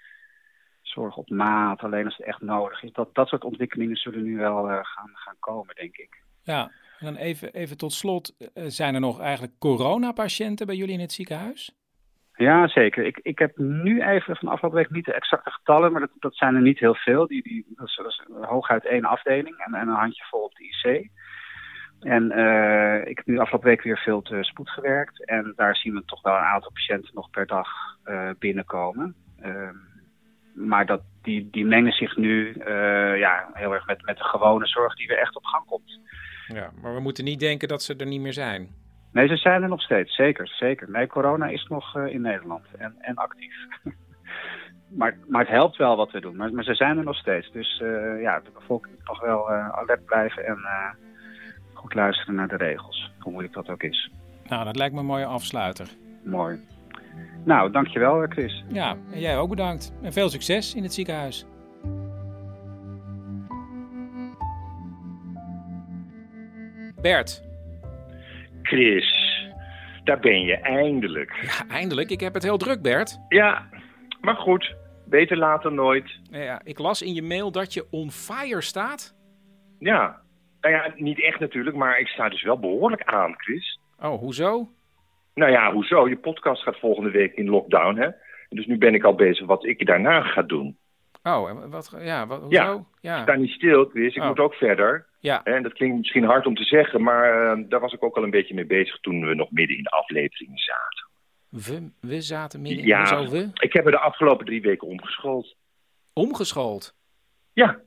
zorg op maat, alleen als het echt nodig is. Dat, dat soort ontwikkelingen zullen nu wel uh, gaan, gaan komen, denk ik. Ja, en dan even, even tot slot, uh, zijn er nog eigenlijk coronapatiënten bij jullie in het ziekenhuis? Ja, zeker. Ik, ik heb nu even van afgelopen week niet de exacte getallen, maar dat, dat zijn er niet heel veel. Die, die, dat, is, hooguit één afdeling en, en een handjevol op de IC. En uh, ik heb nu afgelopen week weer veel te spoed gewerkt. En daar zien we toch wel een aantal patiënten nog per dag uh, binnenkomen. Uh, maar dat, die, die mengen zich nu ja, heel erg met, met de gewone zorg die weer echt op gang komt. Ja, maar we moeten niet denken dat ze er niet meer zijn. Nee, ze zijn er nog steeds, zeker. zeker. Nee, corona is nog uh, in Nederland en, en actief. maar, maar het helpt wel wat we doen. Maar, maar ze zijn er nog steeds. Dus uh, ja, de bevolking moet nog wel uh, alert blijven en goed luisteren naar de regels. Hoe moeilijk dat ook is. Nou, dat lijkt me een mooie afsluiter. Mooi. Nou, dankjewel Chris. Ja, en jij ook bedankt. En veel succes in het ziekenhuis. Bert. Chris, daar ben je eindelijk. Ja, eindelijk. Ik heb het heel druk, Bert. Ja, maar goed. Beter later nooit. Ja, ik las in je mail dat je on fire staat. Ja. Nou ja, niet echt natuurlijk, maar ik sta dus wel behoorlijk aan, Chris. Oh, hoezo? Nou ja, hoezo? Je podcast gaat volgende week in lockdown, hè? Dus nu ben ik al bezig wat ik daarna ga doen. Oh, wat, ja, wat, hoezo? Ja, ja. ik sta niet stil, Chris. Ik oh. moet ook verder. Ja. En dat klinkt misschien hard om te zeggen, maar uh, daar was ik ook al een beetje mee bezig toen we nog midden in de aflevering zaten. We, we zaten midden ja, in we? ik heb er de afgelopen drie weken omgeschoold. Omgeschoold? Ja,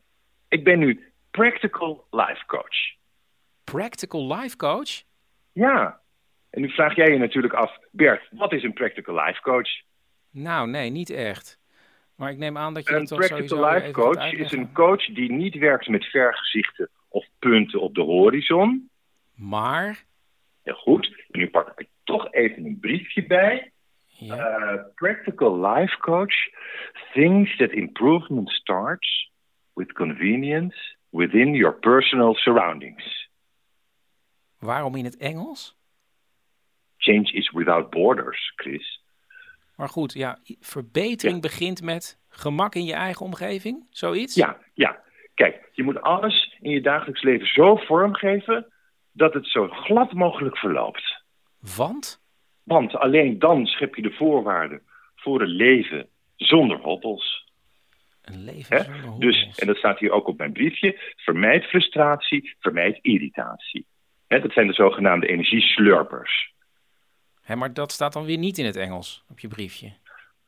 ik ben nu Practical Life Coach. Practical Life Coach? Ja, en nu vraag jij je natuurlijk af, Bert, wat is een Practical Life Coach? Nou, nee, niet echt. Maar ik neem aan dat je een practical life coach is een coach die niet werkt met vergezichten of punten op de horizon. Maar? Heel goed. Nu pak ik toch even een briefje bij. Ja. Uh, practical life coach thinks that improvement starts with convenience within your personal surroundings. Waarom in het Engels? Change is without borders, Chris. Maar goed, ja, verbetering ja. begint met gemak in je eigen omgeving, zoiets? Ja, ja. Kijk, je moet alles in je dagelijks leven zo vormgeven dat het zo glad mogelijk verloopt. Want? Want alleen dan schep je de voorwaarden voor een leven zonder hobbels. Een leven He? zonder hobbels. Dus, en dat staat hier ook op mijn briefje, vermijd frustratie, vermijd irritatie. He, dat zijn de zogenaamde energieslurpers. Maar dat staat dan weer niet in het Engels op je briefje.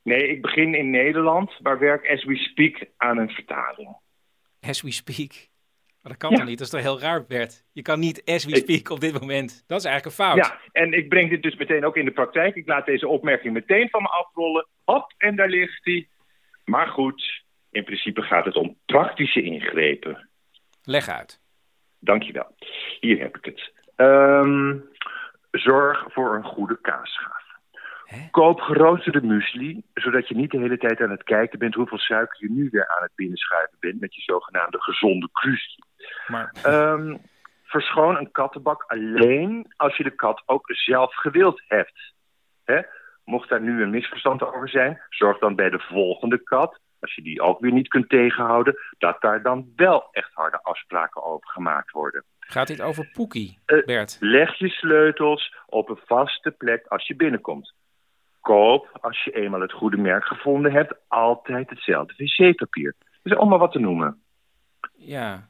Nee, ik begin in Nederland, maar werk as we speak aan een vertaling. As we speak. Maar dat kan Ja. toch niet? Dat is toch heel raar, Bert? Je kan niet as we speak op dit moment. Dat is eigenlijk een fout. Ja, en ik breng dit dus meteen ook in de praktijk. Ik laat deze opmerking meteen van me afrollen. Hop, en daar ligt hij. Maar goed, in principe gaat het om praktische ingrepen. Leg uit. Dankjewel. Hier heb ik het. Ehm, zorg voor een goede kaasschaaf. Koop geroosterde muesli, zodat je niet de hele tijd aan het kijken bent hoeveel suiker je nu weer aan het binnenschuiven bent met je zogenaamde gezonde kruisje. Maar Ehm, verschoon een kattenbak alleen als je de kat ook zelf gewild hebt. Hè? Mocht daar nu een misverstand over zijn, zorg dan bij de volgende kat, als je die ook weer niet kunt tegenhouden, dat daar dan wel echt harde afspraken over gemaakt worden. Gaat dit over Poekie, Eh, Bert? Leg je sleutels op een vaste plek als je binnenkomt. Koop, als je eenmaal het goede merk gevonden hebt, altijd hetzelfde wc-papier. Dat is allemaal wat te noemen. Ja.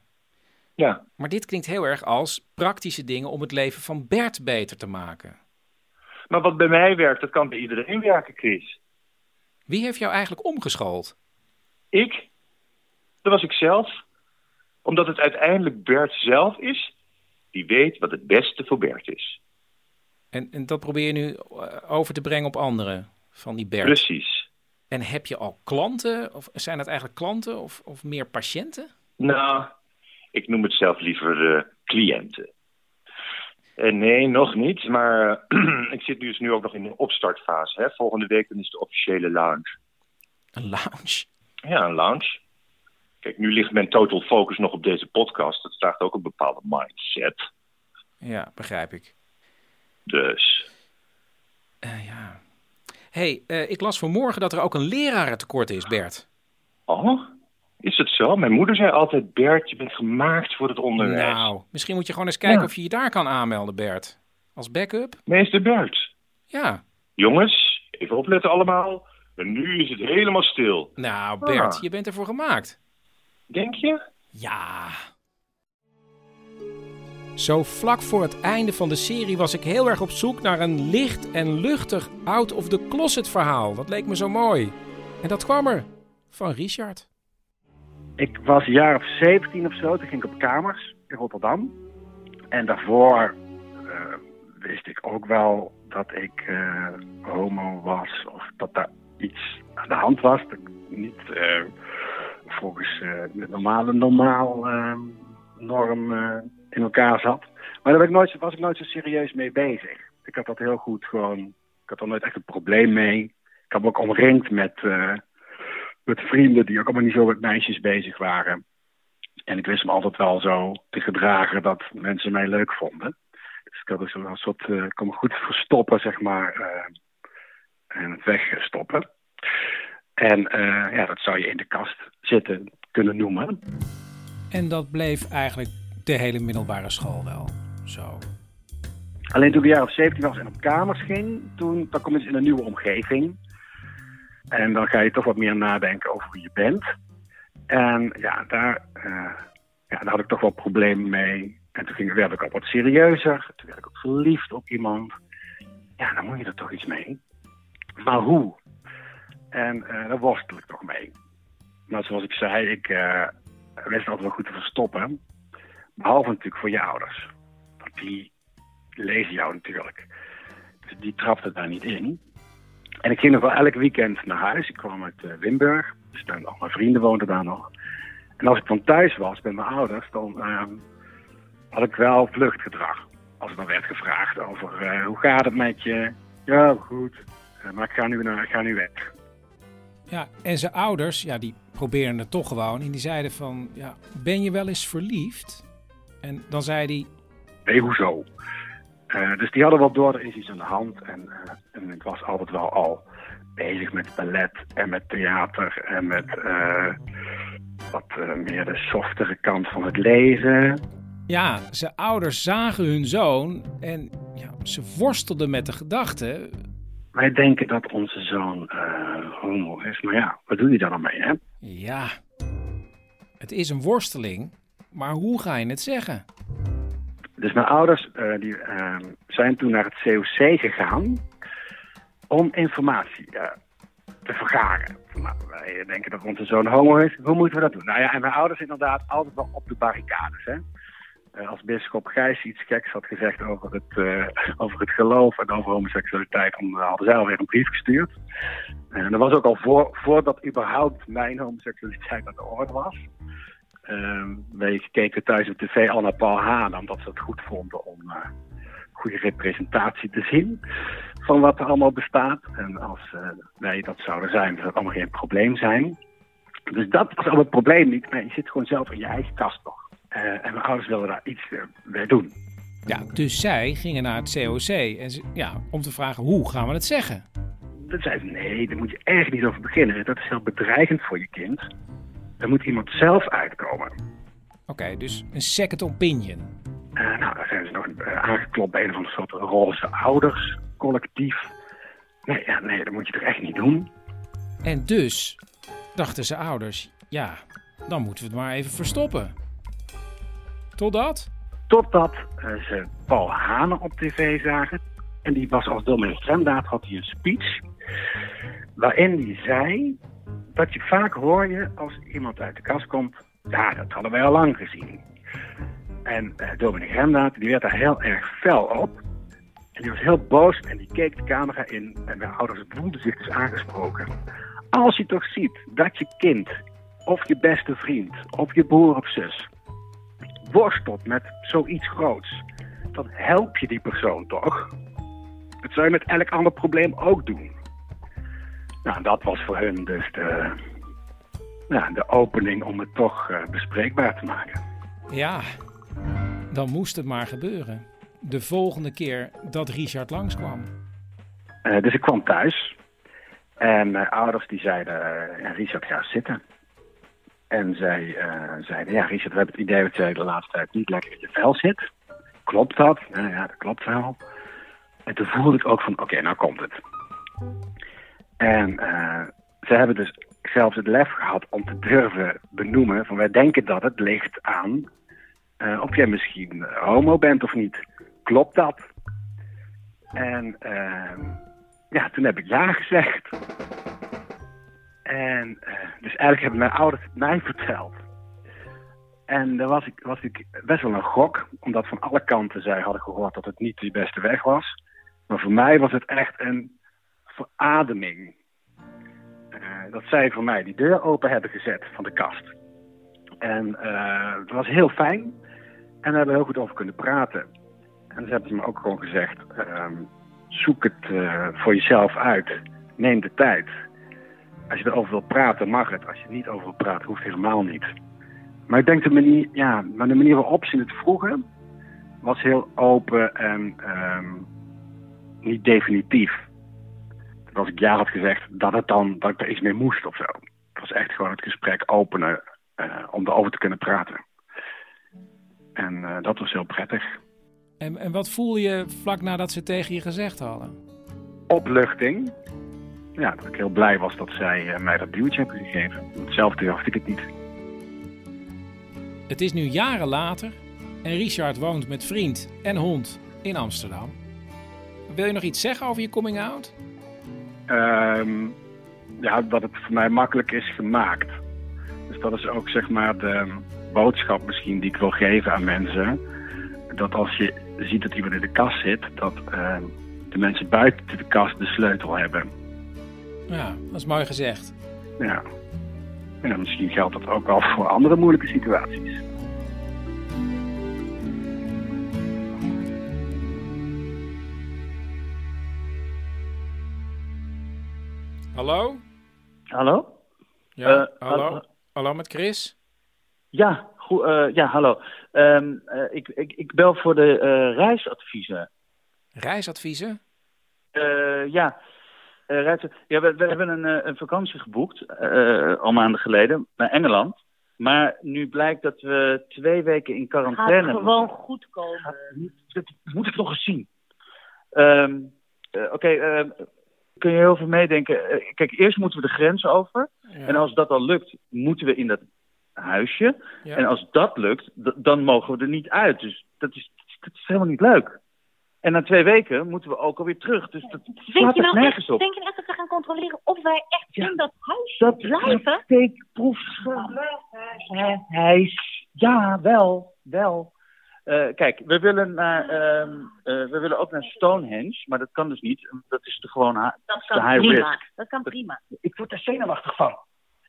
Ja. Maar dit klinkt heel erg als praktische dingen om het leven van Bert beter te maken. Maar wat bij mij werkt, dat kan bij iedereen werken, Chris. Wie heeft jou eigenlijk omgeschoold? Ik? Dat was ik zelf. Omdat het uiteindelijk Bert zelf is die weet wat het beste voor Bert is. En, en dat probeer je nu eh, over te brengen op anderen van die Bert. Precies. En heb je al klanten? Of zijn dat eigenlijk klanten of, of meer patiënten? Nou, ik noem het zelf liever eh, cliënten. En nee, nog niet. Maar ik zit dus nu ook nog in de opstartfase. Hè. Volgende week dan is de officiële lounge. Een lounge? Ja, een lounge. Kijk, nu ligt mijn total focus nog op deze podcast. Dat vraagt ook een bepaalde mindset. Ja, begrijp ik. Dus. Eh, ja. hey, eh, ik las vanmorgen dat er ook een lerarentekort is, Bert. Oh, is het zo? Mijn moeder zei altijd, Bert, je bent gemaakt voor het onderwijs. Nou, misschien moet je gewoon eens kijken Ja. of je je daar kan aanmelden, Bert. Als backup? Meester Bert. Ja. Jongens, even opletten allemaal. En nu is het helemaal stil. Nou, Bert, Ah. je bent ervoor gemaakt. Denk je? Ja. Zo vlak voor het einde van de serie was ik heel erg op zoek naar een licht en luchtig out of the closet verhaal. Dat leek me zo mooi. En dat kwam er. Van Richard. Ik was een jaar of 17 of zo. Toen ging ik op kamers in Rotterdam. En daarvoor eh, wist ik ook wel dat ik eh, homo was. Of dat daar iets aan de hand was. Dat ik niet eh, volgens eh, de normale normaal eh, norm eh, in elkaar zat. Maar daar ben ik nooit, was ik nooit zo serieus mee bezig. Ik had dat heel goed gewoon... Ik had er nooit echt een probleem mee. Ik had me ook omringd met... eh, met vrienden die ook allemaal niet zo met meisjes bezig waren. En ik wist me altijd wel zo te gedragen dat mensen mij leuk vonden. Dus ik had dus een soort, ik kon me goed verstoppen, zeg maar, en wegstoppen. En eh, ja, dat zou je in de kast zitten kunnen noemen. En dat bleef eigenlijk de hele middelbare school wel. Zo. Alleen toen ik een jaar of 17 was en op kamers ging, toen dan kom je dus in een nieuwe omgeving. En dan ga je toch wat meer nadenken over wie je bent. En ja, daar, eh, ja, daar had ik toch wel problemen mee. En toen ging, werd ik ook wat serieuzer. Toen werd ik ook verliefd op iemand. Ja, dan moet je er toch iets mee. Maar hoe? En eh, daar worstel ik toch mee. Maar zoals ik zei, ik eh wist altijd wel goed te verstoppen. Behalve natuurlijk voor je ouders. Want die lezen jou natuurlijk. Dus die trapte daar niet in. En ik ging nog wel elk weekend naar huis. Ik kwam uit eh, Wimburg. Dus dan, al mijn vrienden woonden daar nog. En als ik dan thuis was bij mijn ouders, dan ehm, had ik wel vluchtgedrag. Als er dan werd gevraagd over eh, hoe gaat het met je? Ja, goed. Eh, maar ik ga nu, naar, ik ga nu weg. Ja, en zijn ouders, ja, die probeerden het toch gewoon. En die zeiden van, ja, ben je wel eens verliefd? En dan zei hij, Nee, hoezo? Eh, dus die hadden wel door, er is iets aan de hand. En, eh, en ik was altijd wel al bezig met ballet en met theater en met eh, wat meer de softere kant van het leven. ja, zijn ouders zagen hun zoon en ja, ze worstelden met de gedachte. Wij denken dat onze zoon eh, homo is, maar ja, wat doe je daar dan mee, hè? Ja, het is een worsteling, maar hoe ga je het zeggen? Dus mijn ouders eh, die, eh, zijn toen naar het COC gegaan om informatie te vergaren. Nou, wij denken dat onze zoon homo is. Hoe moeten we dat doen? Nou ja, en mijn ouders inderdaad altijd wel op de barricades. Hè? Eh, als bisschop Gijs iets geks had gezegd over het, eh, over het geloof en over homoseksualiteit, dan hadden zij alweer een brief gestuurd. En dat was ook al voor, voordat überhaupt mijn homoseksualiteit aan de orde was. Ehm wij keken thuis op tv al naar Paul Haan, omdat ze het goed vonden om eh, goede representatie te zien van wat er allemaal bestaat. En als eh, wij dat zouden zijn, zou het allemaal geen probleem zijn. Dus dat was al het probleem niet. Maar je zit gewoon zelf in je eigen kast nog. Eh, en mijn ouders wilden daar iets eh, mee doen. Ja, dus zij gingen naar het COC en ze, ja, om te vragen hoe gaan we het zeggen. Dat zei ze, nee, daar moet je echt niet over beginnen. Dat is heel bedreigend voor je kind. Daar moet iemand zelf uitkomen. Oké, dus een second opinion. Eh, nou, daar zijn ze nog aangeklopt bij een of andere soort roze ouders, collectief. Nee, ja, nee, dat moet je toch echt niet doen. En dus dachten ze ouders, ja, dan moeten we het maar even verstoppen. Totdat? Totdat eh, ze Paul Hane op tv zagen. En die was als dominee Fremdaad, had hij een speech. Waarin hij zei dat je vaak hoor je als iemand uit de kast komt. Ja, dat hadden wij al lang gezien. En eh dominee Remdaad, die werd daar heel erg fel op. En die was heel boos en die keek de camera in. En mijn ouders voelden zich dus aangesproken. Als je toch ziet dat je kind, of je beste vriend, of je broer of zus, worstelt met zoiets groots, dan help je die persoon toch? Dat zou je met elk ander probleem ook doen. Nou, dat was voor hun dus de, ja, de opening om het toch eh, bespreekbaar te maken. Ja, dan moest het maar gebeuren. De volgende keer dat Richard langskwam. Eh, dus ik kwam thuis en mijn ouders die zeiden, eh, Richard ga zitten. En zij eh, zeiden, ja Richard, we hebben het idee dat jij de laatste tijd niet lekker in je vel zit. Klopt dat? Nou ja, dat klopt wel. En toen voelde ik ook van, oké, nou komt het. En eh, ze hebben dus zelfs het lef gehad om te durven benoemen van wij denken dat het ligt aan eh, of jij misschien homo bent of niet. Klopt dat? En ehm, ja, toen heb ik ja gezegd. En eh, dus eigenlijk hebben mijn ouders het mij verteld. En daar was ik, was ik best wel een gok, omdat van alle kanten zij hadden gehoord dat het niet de beste weg was. Maar voor mij was het echt een verademing. Eh, dat zij voor mij die deur open hebben gezet van de kast. En eh, het was heel fijn. En daar hebben we heel goed over kunnen praten. En ze hebben me ook gewoon gezegd, ehm, zoek het voor jezelf uit. Neem de tijd. Als je erover wil praten, mag het. Als je er niet over wil praten, hoeft helemaal niet. Maar ik denk de manier, ja, maar de manier waarop ze het vroegen, was heel open en ehm, niet definitief. Dat als ik ja had gezegd, dat, het dan, dat ik er iets mee moest of zo. Het was echt gewoon het gesprek openen eh, om erover te kunnen praten. En eh, dat was heel prettig. En, en wat voel je vlak nadat ze tegen je gezegd hadden? Opluchting. Ja, dat ik heel blij was dat zij eh, mij dat duwtje hebben gegeven. Hetzelfde dacht ik het niet. Het is nu jaren later en Richard woont met vriend en hond in Amsterdam. Wil je nog iets zeggen over je coming out? Ehm, ja, dat het voor mij makkelijk is gemaakt. Dus dat is ook zeg maar de boodschap misschien die ik wil geven aan mensen. Dat als je ziet dat iemand in de kast zit, dat ehm, de mensen buiten de kast de sleutel hebben. Ja, dat is mooi gezegd. Ja. ja misschien geldt dat ook wel voor andere moeilijke situaties. Hallo? Hallo? Ja, Eh, hallo? hallo? Hallo met Chris? Ja, goed, eh, ja hallo. Ehm, eh, ik, ik, ik bel voor de eh, reisadviezen. Reisadviezen? Eh, ja, eh, ja we, we hebben een, eh, een vakantie geboekt, eh, al maanden geleden, naar Engeland. Maar nu blijkt dat we twee weken in quarantaine Gaat gewoon goed komen. Dat moet ik nog eens zien. Ehm, eh, Oké, ehm, kun je heel veel meedenken. Kijk, eerst moeten we de grens over. En als dat al lukt, moeten we in dat huisje. Ja. En als dat lukt, dan mogen we er niet uit. Dus dat is, dat is helemaal niet leuk. En na twee weken moeten we ook alweer terug. Dus dat Denk slaat je, er nou nergens op. denk je nou echt dat we gaan controleren of wij echt in dat huis Dat blijven? steekproefhijs. Ja, wel, wel. Eh, kijk, we willen, naar, ehm, eh, we willen ook naar Stonehenge, maar dat kan dus niet. Dat is de gewoon ha- Dat de kan high prima. risk. Dat kan prima. Ik word daar zenuwachtig van.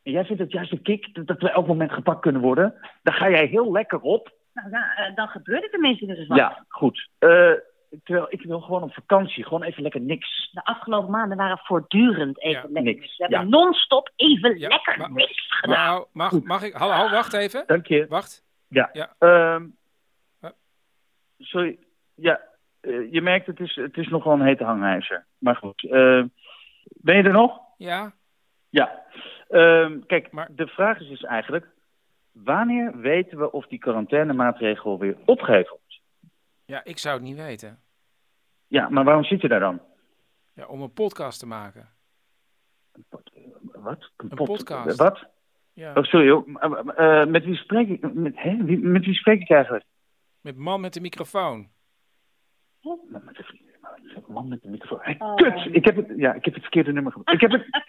En jij vindt het juist een kick dat- dat we elk moment gepakt kunnen worden. Daar ga jij heel lekker op. Nou, ja, eh, dan gebeurt het tenminste dus wat. Ja, goed. Terwijl ik wil gewoon op vakantie, gewoon even lekker niks. De afgelopen maanden waren voortdurend even lekker. niks. We hebben Ja. non-stop even lekker niks gedaan. Nou, mag, mag ik... Hallo, hallo, wacht even. Dank je. Wacht. Ja. Ja. Ehm, sorry. Ja, eh, je merkt het is, het is nog wel een hete hangijzer. Maar goed. eh, ben je er nog? Ja. Ja. Ehm, kijk, de vraag is dus eigenlijk... Wanneer weten we of die quarantainemaatregel weer opgeheven wordt? Ja, ik zou het niet weten. Ja, maar waarom zit je daar dan? Ja, om een podcast te maken. Wat? Een podcast. Wat? Ja. Oh, sorry hoor. Eh, eh, met wie spreek ik? Met, hè? Wie, met wie spreek ik eigenlijk? Met man met de microfoon. Man met de microfoon. Hey, Kut! Ik heb, het, ja, ik heb het verkeerde nummer gebruikt. Ik heb het...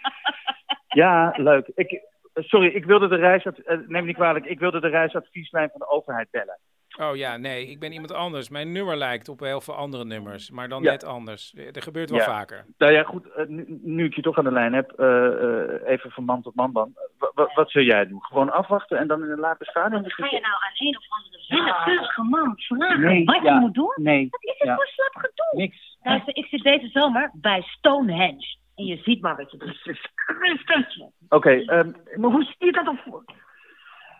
Ja, leuk. Ik, sorry, ik wilde de reisad... eh, neem me niet kwalijk. Ik wilde de reisadvieslijn van de overheid bellen. Oh ja, nee, ik ben iemand anders. Mijn nummer lijkt op heel veel andere nummers, maar dan Ja. net anders. Er gebeurt wel Ja. vaker. Nou ja, goed. eh, nu, nu ik je toch aan de lijn heb, eh, eh, even van man tot man dan. Wa- wa- wat zul jij doen? Gewoon afwachten en dan in een later stadium? Ga je nou aan een of andere willekeurige man vragen Nee, wat ja, je moet doen? Nee. Wat is het ja. voor slap gedoe? Niks. Luister, ik zit deze zomer bij Stonehenge. En je ziet maar wat je doet. Oké, ehm, maar hoe zie je dat dan voor?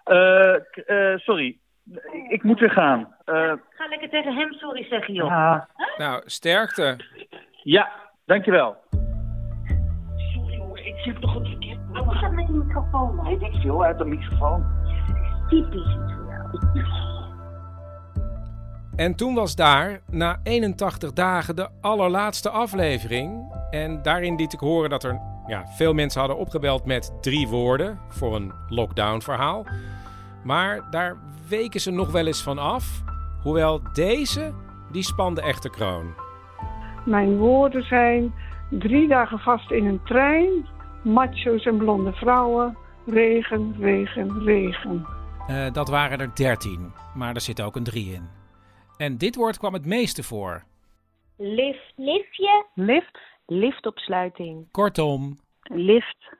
Eh, k- eh, sorry, ik, ik moet weer gaan. Eh, Ga lekker tegen hem sorry zeggen, joh. Ja. Nou, sterkte. ja, dankjewel. Ik zit toch het verkeerd. Wat gaat met die microfoon? Weet ik veel uit de microfoon. Typisch voor jou. En toen was daar, na 81 dagen, de allerlaatste aflevering. En daarin liet ik horen dat er ja, veel mensen hadden opgebeld met drie woorden voor een lockdown-verhaal. Maar daar weken ze nog wel eens van af. Hoewel deze, die spande echte kroon. Mijn woorden zijn drie dagen vast in een trein, macho's en blonde vrouwen, regen, regen, regen. Eh, dat waren er 13, maar er zit ook een 3 in. En dit woord kwam het meeste voor. Lift. Liftje. Lift. Liftopsluiting. Kortom. Lift.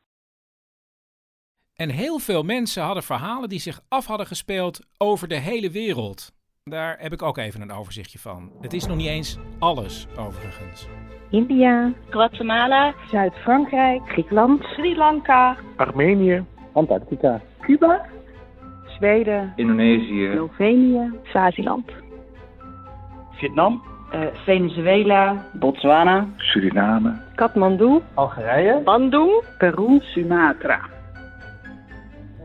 En heel veel mensen hadden verhalen die zich af hadden gespeeld over de hele wereld. Daar heb ik ook even een overzichtje van. Het is nog niet eens alles, overigens. India. Guatemala. Zuid-Frankrijk. Griekenland. Sri Lanka. Armenië. Antarctica. Cuba. Zweden. Indonesië. Slovenië. Swaziland. Vietnam. Venezuela. Botswana. Suriname. Kathmandu. Algerije. Bandung. Peru. Sumatra.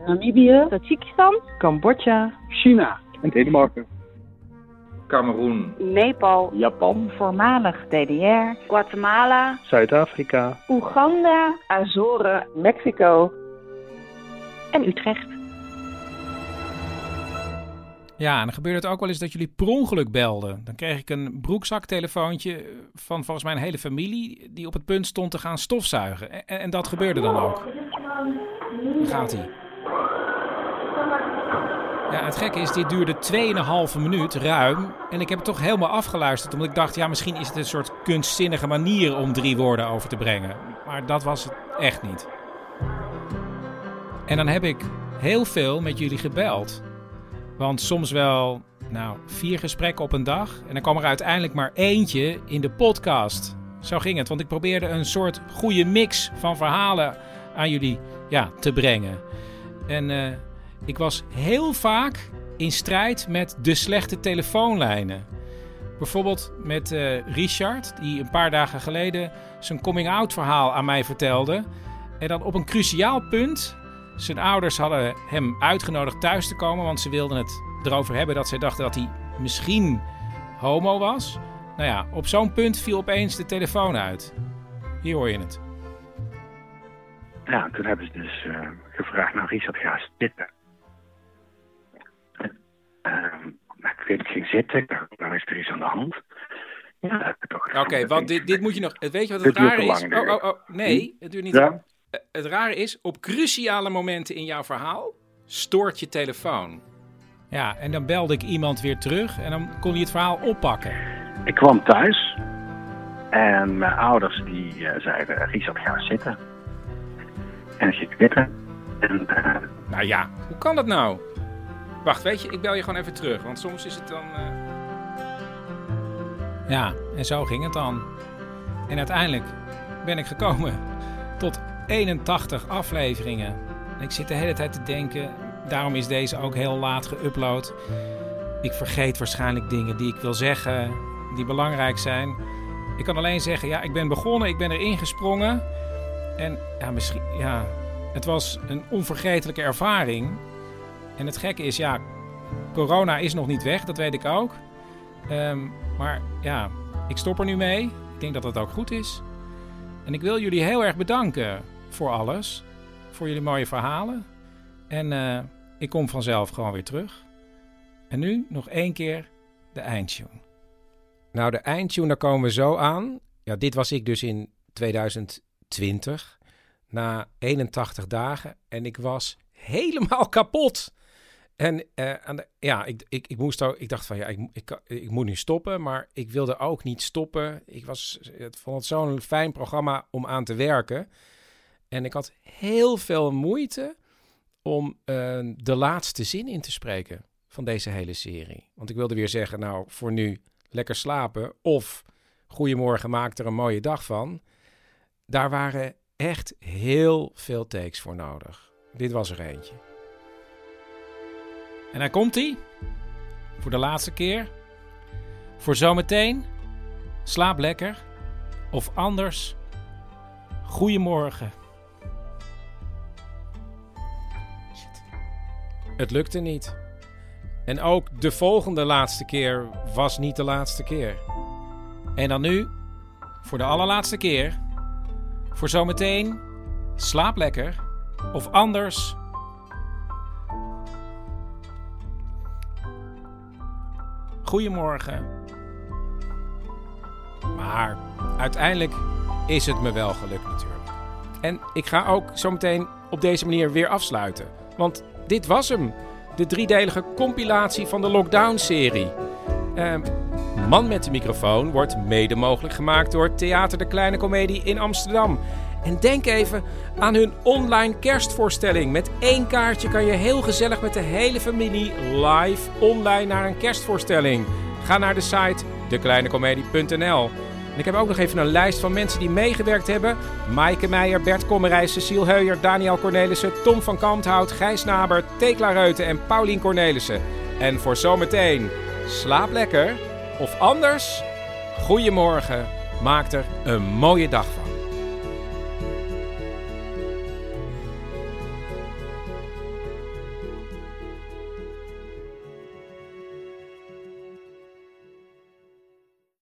Namibië. Tajikistan. Cambodja. China. En Denemarken. Cameroen. Nepal. Japan. Voormalig DDR. Guatemala. Zuid-Afrika. Oeganda. Azoren. Mexico. En Utrecht. Ja, en dan gebeurde het ook wel eens dat jullie per ongeluk belden. Dan kreeg ik een broekzaktelefoontje van volgens mij een hele familie... die op het punt stond te gaan stofzuigen. En, en dat gebeurde dan ook. Daar gaat hij. Ja, het gekke is, dit duurde 2,5 minuut, ruim. En ik heb het toch helemaal afgeluisterd. Omdat ik dacht, ja, misschien is het een soort kunstzinnige manier om drie woorden over te brengen. Maar dat was het echt niet. En dan heb ik heel veel met jullie gebeld. Want soms wel, nou, vier gesprekken op een dag. En dan kwam er uiteindelijk maar eentje in de podcast. Zo ging het, want ik probeerde een soort goede mix van verhalen aan jullie ja, te brengen. En eh, ik was heel vaak in strijd met de slechte telefoonlijnen. Bijvoorbeeld met eh, Richard, die een paar dagen geleden zijn coming-out verhaal aan mij vertelde. En dan op een cruciaal punt. Zijn ouders hadden hem uitgenodigd thuis te komen, want ze wilden het erover hebben dat zij dachten dat hij misschien homo was. Nou ja, op zo'n punt viel opeens de telefoon uit. Hier hoor je het. Ja, toen hebben ze dus eh, gevraagd, nou Richard, ga zitten. Ehm, ik weet, ik ging zitten, dacht, nou is er iets aan de hand. Ja, Oké, want dit, dit moet je nog... Weet je wat het rare is? Oh, oh, oh, nee, Hm? het duurt niet Ja? lang. Eh, Het rare is, op cruciale momenten in jouw verhaal stoort je telefoon. Ja, en dan belde ik iemand weer terug en dan kon je het verhaal oppakken. Ik kwam thuis en mijn ouders die eh, zeiden, Richard ga zitten. En ik zit zitten. En eh, Nou ja, hoe kan dat nou? Wacht, weet je, ik bel je gewoon even terug, want soms is het dan... eh, Ja, en zo ging het dan. En uiteindelijk ben ik gekomen tot 81 afleveringen. En ik zit de hele tijd te denken, daarom is deze ook heel laat geüpload. Ik vergeet waarschijnlijk dingen die ik wil zeggen, die belangrijk zijn. Ik kan alleen zeggen, ja, ik ben begonnen, ik ben erin gesprongen. En ja, misschien, ja, het was een onvergetelijke ervaring. En het gekke is, ja, corona is nog niet weg, dat weet ik ook. Ehm, maar ja, ik stop er nu mee. Ik denk dat dat ook goed is. En ik wil jullie heel erg bedanken voor alles. Voor jullie mooie verhalen. En eh, ik kom vanzelf gewoon weer terug. En nu nog één keer de eindtune. Nou, de eindtune, daar komen we zo aan. Ja, dit was ik dus in 2020. Na 81 dagen. En ik was helemaal kapot. En eh, ja, ik, ik, ik moest ook, ik dacht van ja, ik, ik, ik moet nu stoppen, maar ik wilde ook niet stoppen. Ik was, het vond het zo'n fijn programma om aan te werken. En ik had heel veel moeite om eh, de laatste zin in te spreken van deze hele serie. Want ik wilde weer zeggen, nou, voor nu lekker slapen of goedemorgen, maak er een mooie dag van. Daar waren echt heel veel takes voor nodig. Dit was er eentje. En daar komt hij. Voor de laatste keer. Voor zometeen. Slaap lekker. Of anders. Goedemorgen. Shit. Het lukte niet. En ook de volgende laatste keer was niet de laatste keer. En dan nu, voor de allerlaatste keer. Voor zometeen. Slaap lekker. Of anders. Goedemorgen. Maar uiteindelijk is het me wel gelukt natuurlijk. En ik ga ook zometeen op deze manier weer afsluiten. Want dit was hem. De driedelige compilatie van de Lockdown-serie. Ehm, Man met de microfoon wordt mede mogelijk gemaakt door Theater de Kleine Comedie in Amsterdam. En denk even aan hun online kerstvoorstelling. Met één kaartje kan je heel gezellig met de hele familie live online naar een kerstvoorstelling. Ga naar de site dekleinecomedie.nl. En ik heb ook nog even een lijst van mensen die meegewerkt hebben. Maaike Meijer, Bert Kommerijs, Cecile Heuyer, Daniel Cornelissen, Tom van Kanthout, Gijs Naber, Tekla Reuten en Paulien Cornelissen. En voor zometeen, slaap lekker. Of anders, goedemorgen, maak er een mooie dag van.